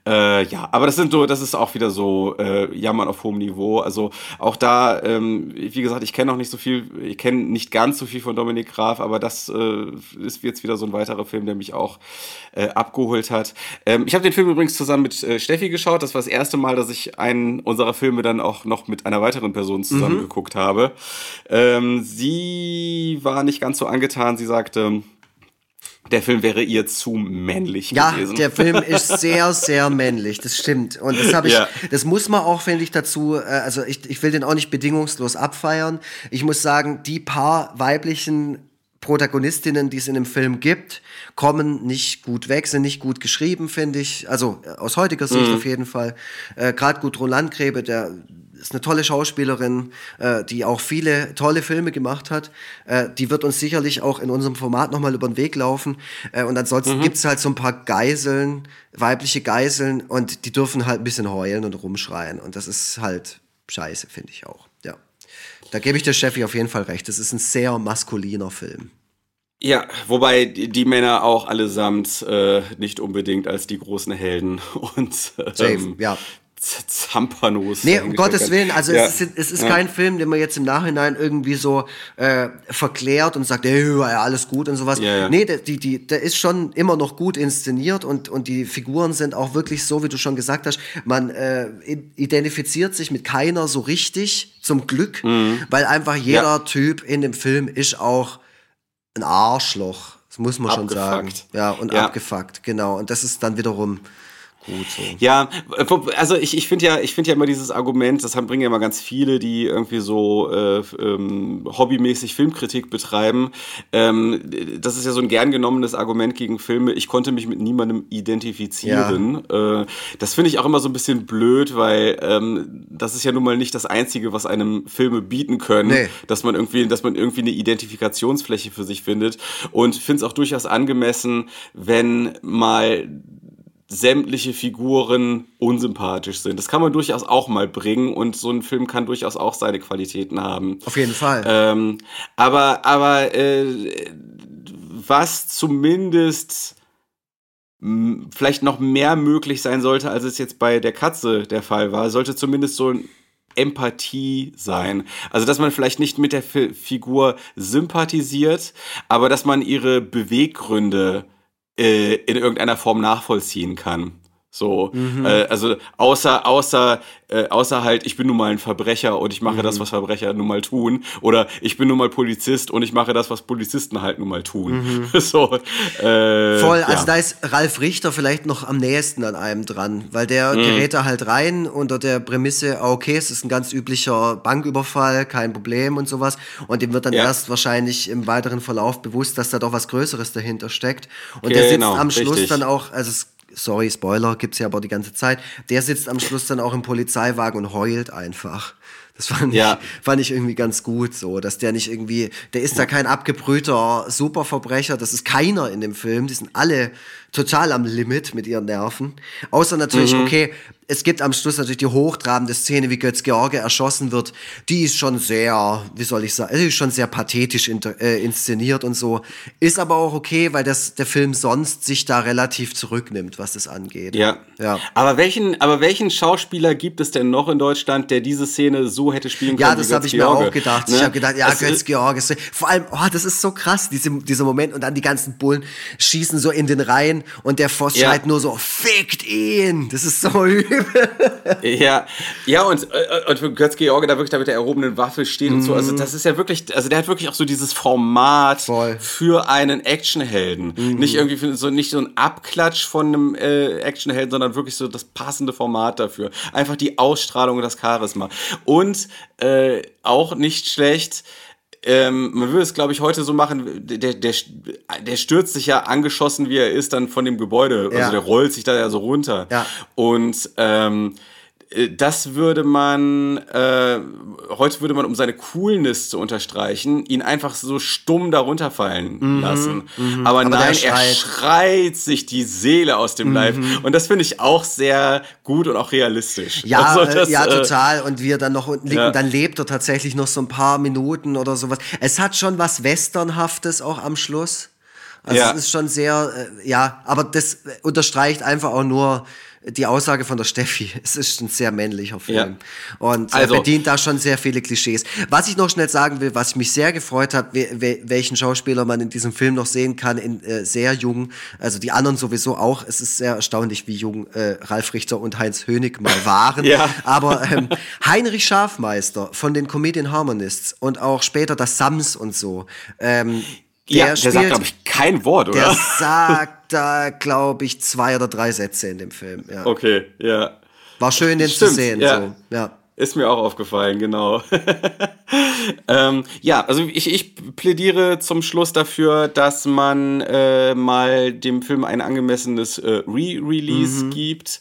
Äh, ja, aber das sind so, das ist auch wieder so äh, Jammern auf hohem Niveau. Also auch da, ähm, wie gesagt, ich kenne noch nicht so viel, ich kenne nicht ganz so viel von Dominik Graf, aber das ist jetzt wieder so ein weiterer Film, der mich auch äh, hat. Ähm, ich habe den Film übrigens zusammen mit äh, Steffi geschaut. Das war das erste Mal, dass ich einen unserer Filme dann auch noch mit einer weiteren Person zusammen mhm. geguckt habe. Ähm, sie war nicht ganz so angetan. Sie sagte, der Film wäre ihr zu männlich ja, gewesen. Ja, der Film ist sehr, sehr männlich, das stimmt. Und das habe ich, ja. das muss man auch, finde ich, dazu, äh, also ich, ich will den auch nicht bedingungslos abfeiern. Ich muss sagen, die paar weiblichen Protagonistinnen, die es in dem Film gibt, kommen nicht gut weg, sind nicht gut geschrieben, finde ich. Also äh, aus heutiger Sicht mhm. auf jeden Fall. Äh, Gerade Gudrun Landgräbe, der ist eine tolle Schauspielerin, äh, die auch viele tolle Filme gemacht hat. Äh, die wird uns sicherlich auch in unserem Format nochmal über den Weg laufen. Äh, und ansonsten mhm. gibt's halt so ein paar Geiseln, weibliche Geiseln, und die dürfen halt ein bisschen heulen und rumschreien. Und das ist halt scheiße, finde ich auch. Da gebe ich der Steffi auf jeden Fall recht. Das ist ein sehr maskuliner Film. Ja, wobei die, Männer auch allesamt äh, nicht unbedingt als die großen Helden und ähm, ja. Zampanos. Nee, um Gottes Willen, also ja. es ist, es ist ja. kein Film, den man jetzt im Nachhinein irgendwie so äh, verklärt und sagt, hey, ja, alles gut und sowas. Ja, ja. Nee, der, die, die, der ist schon immer noch gut inszeniert und, und die Figuren sind auch wirklich so, wie du schon gesagt hast, man äh, identifiziert sich mit keiner so richtig, zum Glück, mhm. weil einfach jeder ja. Typ in dem Film ist auch ein Arschloch. Das muss man abgefuckt. schon sagen. Ja, und abgefuckt, genau. Und das ist dann wiederum gut so. Ja, also ich, ich finde ja, ich finde ja immer dieses Argument, das haben, bringen ja immer ganz viele, die irgendwie so äh, ähm, hobbymäßig Filmkritik betreiben. Ähm, das ist ja so ein gern genommenes Argument gegen Filme. Ich konnte mich mit niemandem identifizieren. Ja. Äh, das finde ich auch immer so ein bisschen blöd, weil ähm, das ist ja nun mal nicht das Einzige, was einem Filme bieten können, nee. dass man irgendwie, dass man irgendwie eine Identifikationsfläche für sich findet. Und finde es auch durchaus angemessen, wenn mal sämtliche Figuren unsympathisch sind. Das kann man durchaus auch mal bringen und so ein Film kann durchaus auch seine Qualitäten haben. Auf jeden Fall. Ähm, aber aber äh, was zumindest vielleicht noch mehr möglich sein sollte, als es jetzt bei der Katze der Fall war, sollte zumindest so ein Empathie sein. Also, dass man vielleicht nicht mit der F Figur sympathisiert, aber dass man ihre Beweggründe äh, in irgendeiner Form nachvollziehen kann. So, mhm. äh, also außer außer äh, außer halt, ich bin nun mal ein Verbrecher und ich mache mhm. das, was Verbrecher nun mal tun, oder ich bin nun mal Polizist und ich mache das, was Polizisten halt nun mal tun. Mhm. so, äh, Voll, also ja. da ist Ralf Richter vielleicht noch am nächsten an einem dran, weil der mhm. gerät da halt rein unter der Prämisse, ah, okay, es ist ein ganz üblicher Banküberfall, kein Problem und sowas, und dem wird dann ja. erst wahrscheinlich im weiteren Verlauf bewusst, dass da doch was Größeres dahinter steckt. Und genau, der sitzt am Schluss richtig. dann auch, also es sorry, Spoiler, gibt's ja aber die ganze Zeit. Der sitzt am Schluss dann auch im Polizeiwagen und heult einfach. Das fand, ja. ich, fand ich irgendwie ganz gut so, dass der nicht irgendwie, der ist da kein abgebrühter Superverbrecher, das ist keiner in dem Film, die sind alle total am Limit mit ihren Nerven. Außer natürlich, mhm. okay, es gibt am Schluss natürlich die hochtrabende Szene, wie Götz George erschossen wird. Die ist schon sehr, wie soll ich sagen, ist schon sehr pathetisch in, äh, inszeniert und so. Ist aber auch okay, weil das, der Film sonst sich da relativ zurücknimmt, was das angeht. Ja. ja. Aber welchen, aber welchen Schauspieler gibt es denn noch in Deutschland, der diese Szene so hätte spielen können? Ja, das habe ich mir auch gedacht. Ne? Ich habe gedacht, ja, es Götz George. Vor allem, oh, das ist so krass, diese, dieser Moment und dann die ganzen Bullen schießen so in den Reihen und der Voss ja. schreit nur so, fickt ihn. Das ist so übel. ja, ja, und, äh, und Götz-George da wirklich da mit der erhobenen Waffe steht mm. und so. Also, das ist ja wirklich, also der hat wirklich auch so dieses Format Voll. für einen Actionhelden. Mm. Nicht irgendwie so, nicht so ein Abklatsch von einem äh, Actionhelden, sondern wirklich so das passende Format dafür. Einfach die Ausstrahlung und das Charisma. Und äh, auch nicht schlecht, ähm, man würde es, glaube ich, heute so machen, der, der, der stürzt sich ja angeschossen, wie er ist, dann von dem Gebäude. Also ja. Also der rollt sich da ja so runter. Ja. Und ähm, äh, das würde man, äh, heute würde man, um seine Coolness zu unterstreichen, ihn einfach so stumm darunter fallen mhm, lassen. Mhm. Aber, Aber nein, schreit. er schreit sich die Seele aus dem mhm. Leib. Und das finde ich auch sehr gut und auch realistisch. Ja, also das, ja, äh, total. Und wie er dann noch unten liegt, ja. dann lebt er tatsächlich noch so ein paar Minuten oder sowas. Es hat schon was Westernhaftes auch am Schluss. Also ja. es ist schon sehr, äh, ja, aber das unterstreicht einfach auch nur, die Aussage von der Steffi, es ist ein sehr männlicher Film. Ja. Und also, er bedient da schon sehr viele Klischees. Was ich noch schnell sagen will, was mich sehr gefreut hat, welchen Schauspieler man in diesem Film noch sehen kann, in äh, sehr jung, also die anderen sowieso auch. Es ist sehr erstaunlich, wie jung äh, Ralf Richter und Heinz Hönig mal waren. ja. Aber ähm, Heinrich Schafmeister von den Comedian Harmonists und auch später das Sams und so. Ähm, der, ja, der spielt, sagt, glaube ich, kein Wort, oder? Der sagt da, glaube ich, zwei oder drei Sätze in dem Film. Ja. Okay, ja. War schön, den Stimmt, zu sehen. Ja. So. ja. Ist mir auch aufgefallen, genau. ähm, ja, also ich, ich plädiere zum Schluss dafür, dass man äh, mal dem Film ein angemessenes äh, Re-Release mhm. gibt.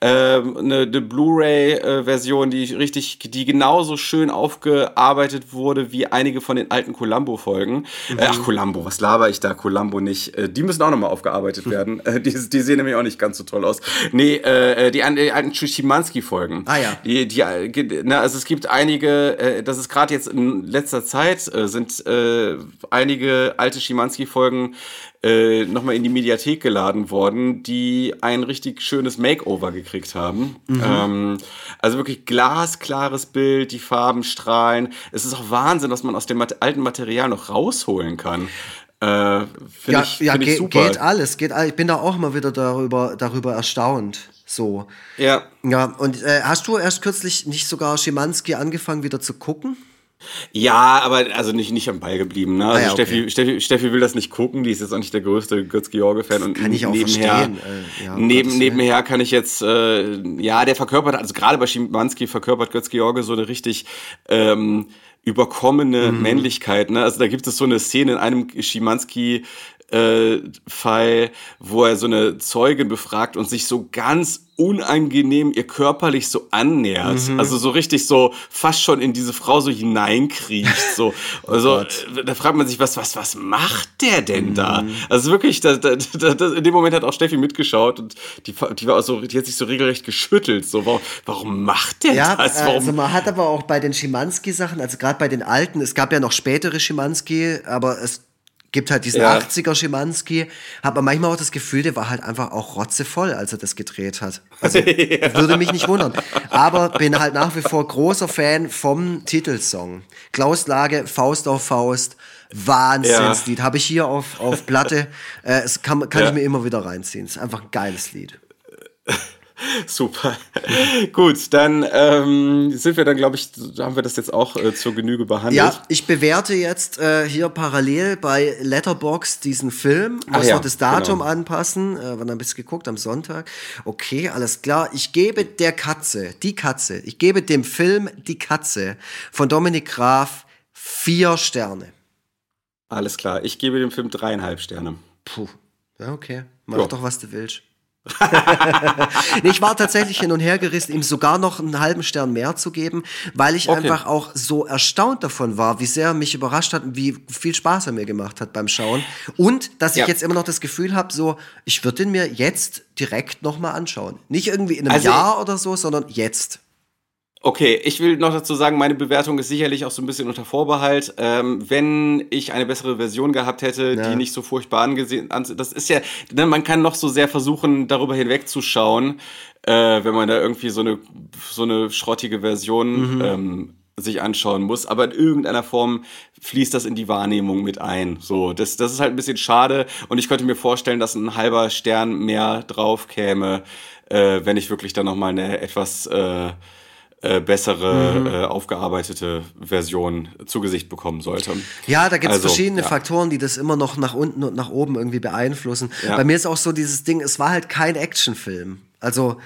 Ähm, eine, eine Blu-ray-Version, die richtig, die genauso schön aufgearbeitet wurde wie einige von den alten Columbo-Folgen. Mhm. Äh, ach, Columbo, was laber ich da? Columbo nicht. Äh, die müssen auch nochmal aufgearbeitet werden. Äh, die, die sehen nämlich auch nicht ganz so toll aus. Nee, äh, die, die alten Schimanski-Folgen. Ah ja. Die, die ne, also es gibt einige, äh, das ist gerade jetzt in letzter Zeit, äh, sind äh, einige alte Schimanski-Folgen äh, nochmal in die Mediathek geladen worden, die ein richtig schönes Makeover gekriegt haben. Mhm. Ähm, also wirklich glasklares Bild, die Farben strahlen. Es ist auch Wahnsinn, was man aus dem alten Material noch rausholen kann. Äh, ja, ich, ja ge super. geht alles, geht alles. Ich bin da auch immer wieder darüber, darüber erstaunt. So. Ja. Ja, und äh, hast du erst kürzlich nicht sogar Schimanski angefangen, wieder zu gucken? Ja, aber also nicht, nicht am Ball geblieben. Ne? Also ah, ja, okay. Steffi, Steffi, Steffi will das nicht gucken, die ist jetzt auch nicht der größte Götz-George-Fan. Und kann ich auch nebenher, äh, ja, neben, nebenher kann ich jetzt, äh, ja, der verkörpert, also gerade bei Schimanski verkörpert Götz-George so eine richtig ähm, überkommene mhm. Männlichkeit. Ne? Also da gibt es so eine Szene in einem Schimanski äh, Fall, wo er so eine Zeugin befragt und sich so ganz unangenehm ihr körperlich so annähert. Mhm. Also so richtig so fast schon in diese Frau so hineinkriecht. So. Oh also oh da fragt man sich, was, was, was macht der denn mhm. da? Also wirklich, da, da, da, in dem Moment hat auch Steffi mitgeschaut und die, die war auch so, die hat sich so regelrecht geschüttelt. So, warum, warum macht der ja, das? Warum? Also man hat aber auch bei den Schimanski-Sachen, also gerade bei den alten, es gab ja noch spätere Schimanski, aber es gibt halt diesen ja. 80er Schimanski, hat man manchmal auch das Gefühl, der war halt einfach auch rotzevoll, als er das gedreht hat. Also ja. würde mich nicht wundern. Aber bin halt nach wie vor großer Fan vom Titelsong. Klaus Lage, Faust auf Faust, Wahnsinnslied. Ja. Habe ich hier auf, auf Platte. Äh, es kann, kann ich mir immer wieder reinziehen. Es ist einfach ein geiles Lied. Super. Gut, dann ähm, sind wir dann, glaube ich, haben wir das jetzt auch äh, zur Genüge behandelt. Ja, ich bewerte jetzt äh, hier parallel bei Letterbox diesen Film, muss ja, noch das Datum genau. anpassen. Äh, wann habe ich geguckt? Am Sonntag. Okay, alles klar. Ich gebe der Katze, die Katze, ich gebe dem Film Die Katze von Dominik Graf vier Sterne. Alles klar. Ich gebe dem Film dreieinhalb Sterne. Puh. Ja, okay. Mach ja. doch, was du willst. nee, ich war tatsächlich hin und her gerissen, ihm sogar noch einen halben Stern mehr zu geben, weil ich okay. einfach auch so erstaunt davon war, wie sehr er mich überrascht hat und wie viel Spaß er mir gemacht hat beim Schauen. Und dass ich ja. jetzt immer noch das Gefühl habe, so, ich würde den mir jetzt direkt nochmal anschauen. Nicht irgendwie in einem also Jahr oder so, sondern jetzt. Okay, ich will noch dazu sagen, meine Bewertung ist sicherlich auch so ein bisschen unter Vorbehalt. Ähm, wenn ich eine bessere Version gehabt hätte, ja. die nicht so furchtbar angesehen, das ist ja, ne, man kann noch so sehr versuchen, darüber hinwegzuschauen, äh, wenn man da irgendwie so eine so eine schrottige Version mhm. ähm, sich anschauen muss. Aber in irgendeiner Form fließt das in die Wahrnehmung mit ein. So, das, das ist halt ein bisschen schade. Und ich könnte mir vorstellen, dass ein halber Stern mehr drauf käme, äh, wenn ich wirklich dann noch mal eine etwas äh, äh, bessere, mhm. äh, aufgearbeitete Version zu Gesicht bekommen sollte. Ja, da gibt es also, verschiedene ja. Faktoren, die das immer noch nach unten und nach oben irgendwie beeinflussen. Ja. Bei mir ist auch so dieses Ding, es war halt kein Actionfilm. Also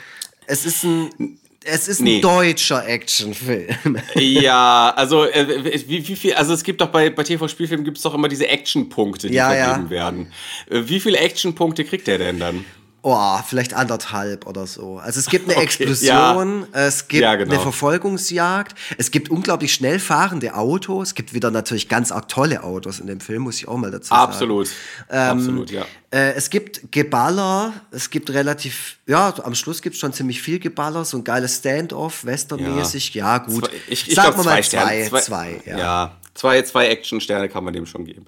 es ist ein es ist nee. ein deutscher Actionfilm. Ja, also äh, wie, wie viel, also es gibt doch bei, bei TV-Spielfilmen gibt es doch immer diese Actionpunkte, die ja, vergeben ja. werden. Äh, wie viele Actionpunkte kriegt der denn dann? Oh, vielleicht anderthalb oder so. Also es gibt eine okay, Explosion, ja. es gibt ja, genau. eine Verfolgungsjagd, es gibt unglaublich schnell fahrende Autos, es gibt wieder natürlich ganz arg tolle Autos in dem Film, muss ich auch mal dazu sagen. Absolut, ähm, absolut, ja. Äh, es gibt Geballer, es gibt relativ, ja, am Schluss gibt es schon ziemlich viel Geballer, so ein geiles Standoff, westernmäßig, ja, ja gut. Zwei, ich ich glaube zwei, zwei, zwei, zwei, ja. ja. Zwei, zwei Action-Sterne kann man dem schon geben.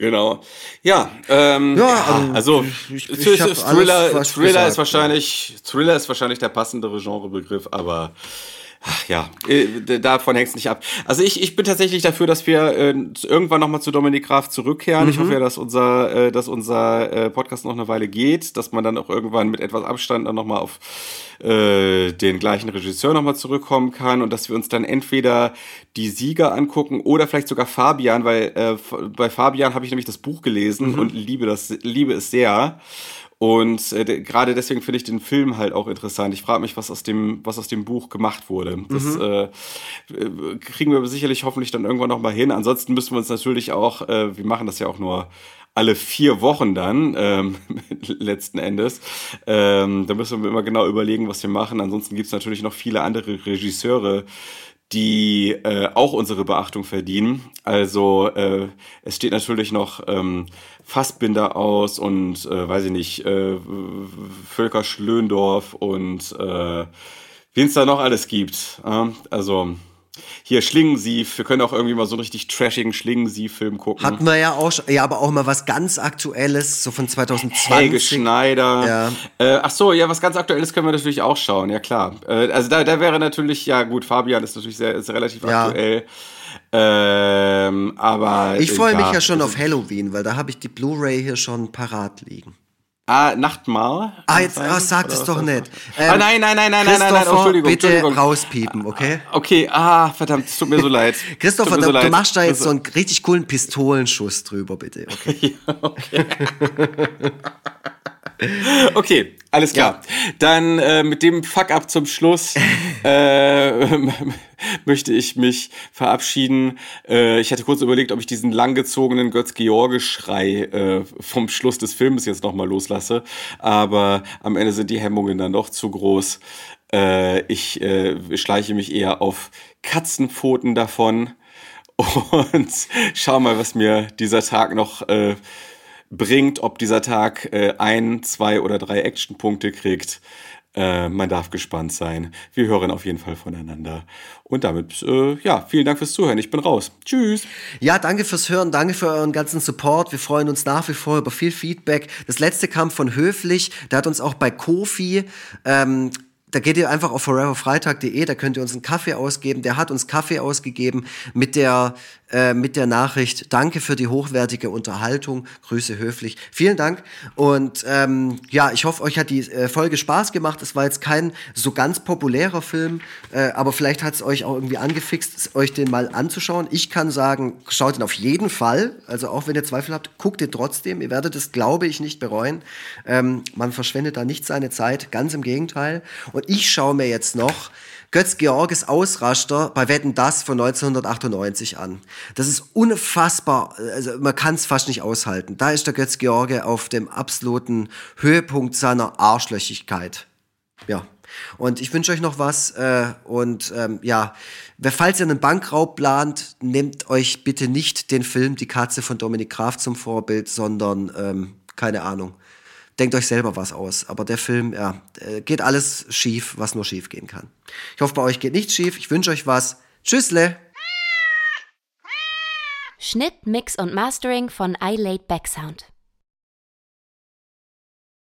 Genau. Ja, ähm, ja, also, ich, ich, ich Thriller, Thriller ist wahrscheinlich Thriller ist wahrscheinlich der passendere Genrebegriff, aber Ach ja, äh, davon hängt es nicht ab. Also ich, ich bin tatsächlich dafür, dass wir äh, irgendwann nochmal zu Dominik Graf zurückkehren. Mhm. Ich hoffe ja, dass unser, äh, dass unser äh, Podcast noch eine Weile geht, dass man dann auch irgendwann mit etwas Abstand dann nochmal auf äh, den gleichen Regisseur nochmal zurückkommen kann und dass wir uns dann entweder die Sieger angucken oder vielleicht sogar Fabian, weil äh, bei Fabian habe ich nämlich das Buch gelesen mhm. und liebe das, liebe es sehr. Und äh, gerade deswegen finde ich den Film halt auch interessant. Ich frage mich, was aus dem, was aus dem Buch gemacht wurde. Das mhm. äh, kriegen wir sicherlich hoffentlich dann irgendwann noch mal hin. Ansonsten müssen wir uns natürlich auch, äh, wir machen das ja auch nur alle vier Wochen dann, ähm, letzten Endes. Ähm, da müssen wir immer genau überlegen, was wir machen. Ansonsten gibt es natürlich noch viele andere Regisseure, die äh, auch unsere Beachtung verdienen. Also äh, es steht natürlich noch ähm, Fassbinder aus und äh, weiß ich nicht, äh, Völker Schlöndorf und äh, wen es da noch alles gibt. Äh, also hier Schlingensief, wir können auch irgendwie mal so einen richtig trashigen Schlingensief-Film gucken. Hatten wir ja auch, ja, aber auch mal was ganz Aktuelles, so von 2020. Helge Schneider. Ja. Äh, ach so, ja, was ganz Aktuelles können wir natürlich auch schauen, ja klar. Äh, also da, da wäre natürlich, ja gut, Fabian ist natürlich sehr, ist relativ ja. aktuell. Ähm, aber. Ich freue mich ja schon auf Halloween, weil da habe ich die Blu-ray hier schon parat liegen. Ah, Nachtmahl? Ah, jetzt ah, sag es doch nicht. Ähm, ah, nein, nein, nein, nein, nein, nein, nein, Entschuldigung. Bitte Entschuldigung. rauspiepen, okay? Okay, ah, verdammt, es tut mir so leid. Christopher, du, so leid. du, machst da jetzt so einen richtig coolen Pistolenschuss drüber, bitte. Okay. ja, okay. okay, Alles klar. Ja. Dann äh, mit dem Fuck-up zum Schluss äh, möchte ich mich verabschieden. Äh, ich hatte kurz überlegt, ob ich diesen langgezogenen Götz-George-Schrei äh, vom Schluss des Films jetzt nochmal loslasse. Aber am Ende sind die Hemmungen dann doch zu groß. Äh, ich äh, schleiche mich eher auf Katzenpfoten davon und schau mal, was mir dieser Tag noch bringt, ob dieser Tag äh, ein, zwei oder drei Actionpunkte kriegt. Äh, man darf gespannt sein. Wir hören auf jeden Fall voneinander. Und damit, äh, ja, vielen Dank fürs Zuhören. Ich bin raus. Tschüss. Ja, danke fürs Hören. Danke für euren ganzen Support. Wir freuen uns nach wie vor über viel Feedback. Das letzte kam von Höflich. Der hat uns auch bei Kofi ähm, da geht ihr einfach auf foreverfreitag.de, da könnt ihr uns einen Kaffee ausgeben. Der hat uns Kaffee ausgegeben mit der äh, mit der Nachricht, danke für die hochwertige Unterhaltung, Grüße höflich. Vielen Dank und ähm, ja, ich hoffe, euch hat die äh, Folge Spaß gemacht. Es war jetzt kein so ganz populärer Film, äh, aber vielleicht hat es euch auch irgendwie angefixt, euch den mal anzuschauen. Ich kann sagen, schaut ihn auf jeden Fall. Also auch wenn ihr Zweifel habt, guckt ihn trotzdem. Ihr werdet es, glaube ich, nicht bereuen. Ähm, man verschwendet da nicht seine Zeit, ganz im Gegenteil. Und ich schaue mir jetzt noch Götz Georges Ausraster bei Wetten Das von 1998 an. Das ist unfassbar, also man kann es fast nicht aushalten. Da ist der Götz George auf dem absoluten Höhepunkt seiner Arschlöchigkeit. Ja. Und ich wünsche euch noch was. Äh, und ähm, ja, falls ihr einen Bankraub plant, nehmt euch bitte nicht den Film Die Katze von Dominik Graf zum Vorbild, sondern ähm, keine Ahnung denkt euch selber was aus. Aber der Film, ja, äh, geht alles schief, was nur schief gehen kann. Ich hoffe, bei euch geht nichts schief. Ich wünsche euch was. Tschüssle! Schnitt, Mix und Mastering von iLaid Backsound.